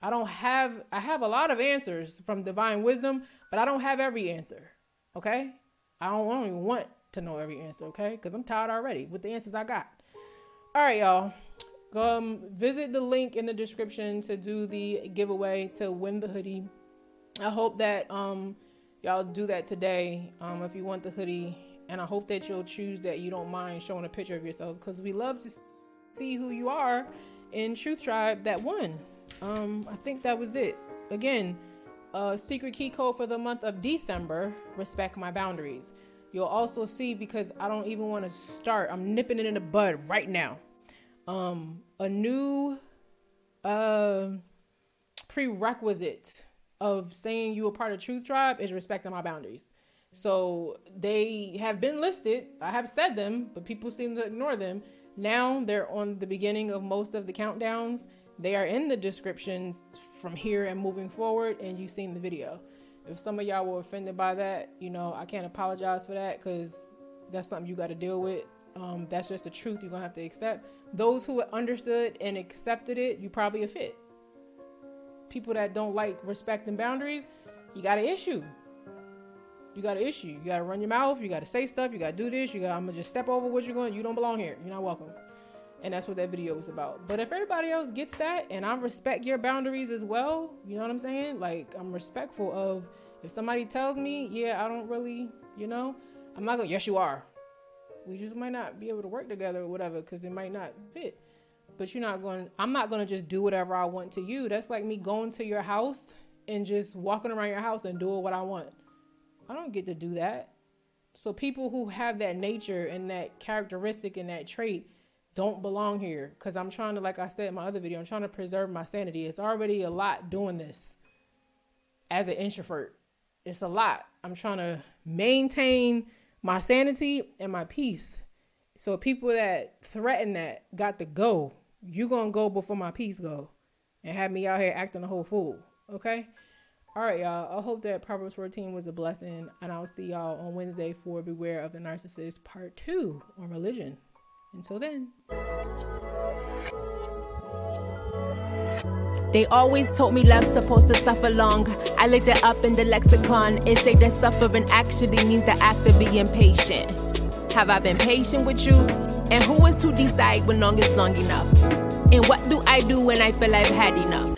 I don't have I have a lot of answers from divine wisdom, but I don't have every answer. Okay? I don't, I don't even want to know every answer, okay? Because I'm tired already with the answers I got. All right, y'all. Um, visit the link in the description to do the giveaway to win the hoodie. I hope that um y'all do that today um if you want the hoodie and I hope that you'll choose that you don't mind showing a picture of yourself because we love to see who you are in Truth Tribe that won. Um I think that was it. Again, uh secret key code for the month of December, respect my boundaries. You'll also see because I don't even want to start. I'm nipping it in the bud right now. Um a new uh prerequisite of saying you a part of Truth Tribe is respecting my boundaries. So they have been listed. I have said them, but people seem to ignore them. Now they're on the beginning of most of the countdowns. They are in the descriptions from here and moving forward, and you've seen the video. If some of y'all were offended by that, you know, I can't apologize for that because that's something you got to deal with. Um, that's just the truth you're going to have to accept. Those who understood and accepted it, you probably a fit people that don't like respect and boundaries, you got an issue. You got an issue. You got to run your mouth. You got to say stuff. You got to do this. You got. I'm gonna just step over what you're going. You don't belong here. You're not welcome. And that's what that video was about. But if everybody else gets that, and I respect your boundaries as well, you know what I'm saying? Like I'm respectful of if somebody tells me, yeah, I don't really, you know, I'm not gonna. Yes, you are. We just might not be able to work together or whatever because it might not fit but you're not going I'm not going to just do whatever I want to you. That's like me going to your house and just walking around your house and doing what I want. I don't get to do that. So people who have that nature and that characteristic and that trait don't belong here cuz I'm trying to like I said in my other video, I'm trying to preserve my sanity. It's already a lot doing this as an introvert. It's a lot. I'm trying to maintain my sanity and my peace. So people that threaten that got to go you gonna go before my peace go and have me out here acting a whole fool. Okay? All right, y'all. I hope that Proverbs 14 was a blessing, and I'll see y'all on Wednesday for Beware of the Narcissist Part 2 on religion. Until then. They always told me love's supposed to suffer long. I looked it up in the lexicon. It say that suffering actually means the act of being patient. Have I been patient with you? And who is to decide when long is long enough? And what do I do when I feel I've had enough?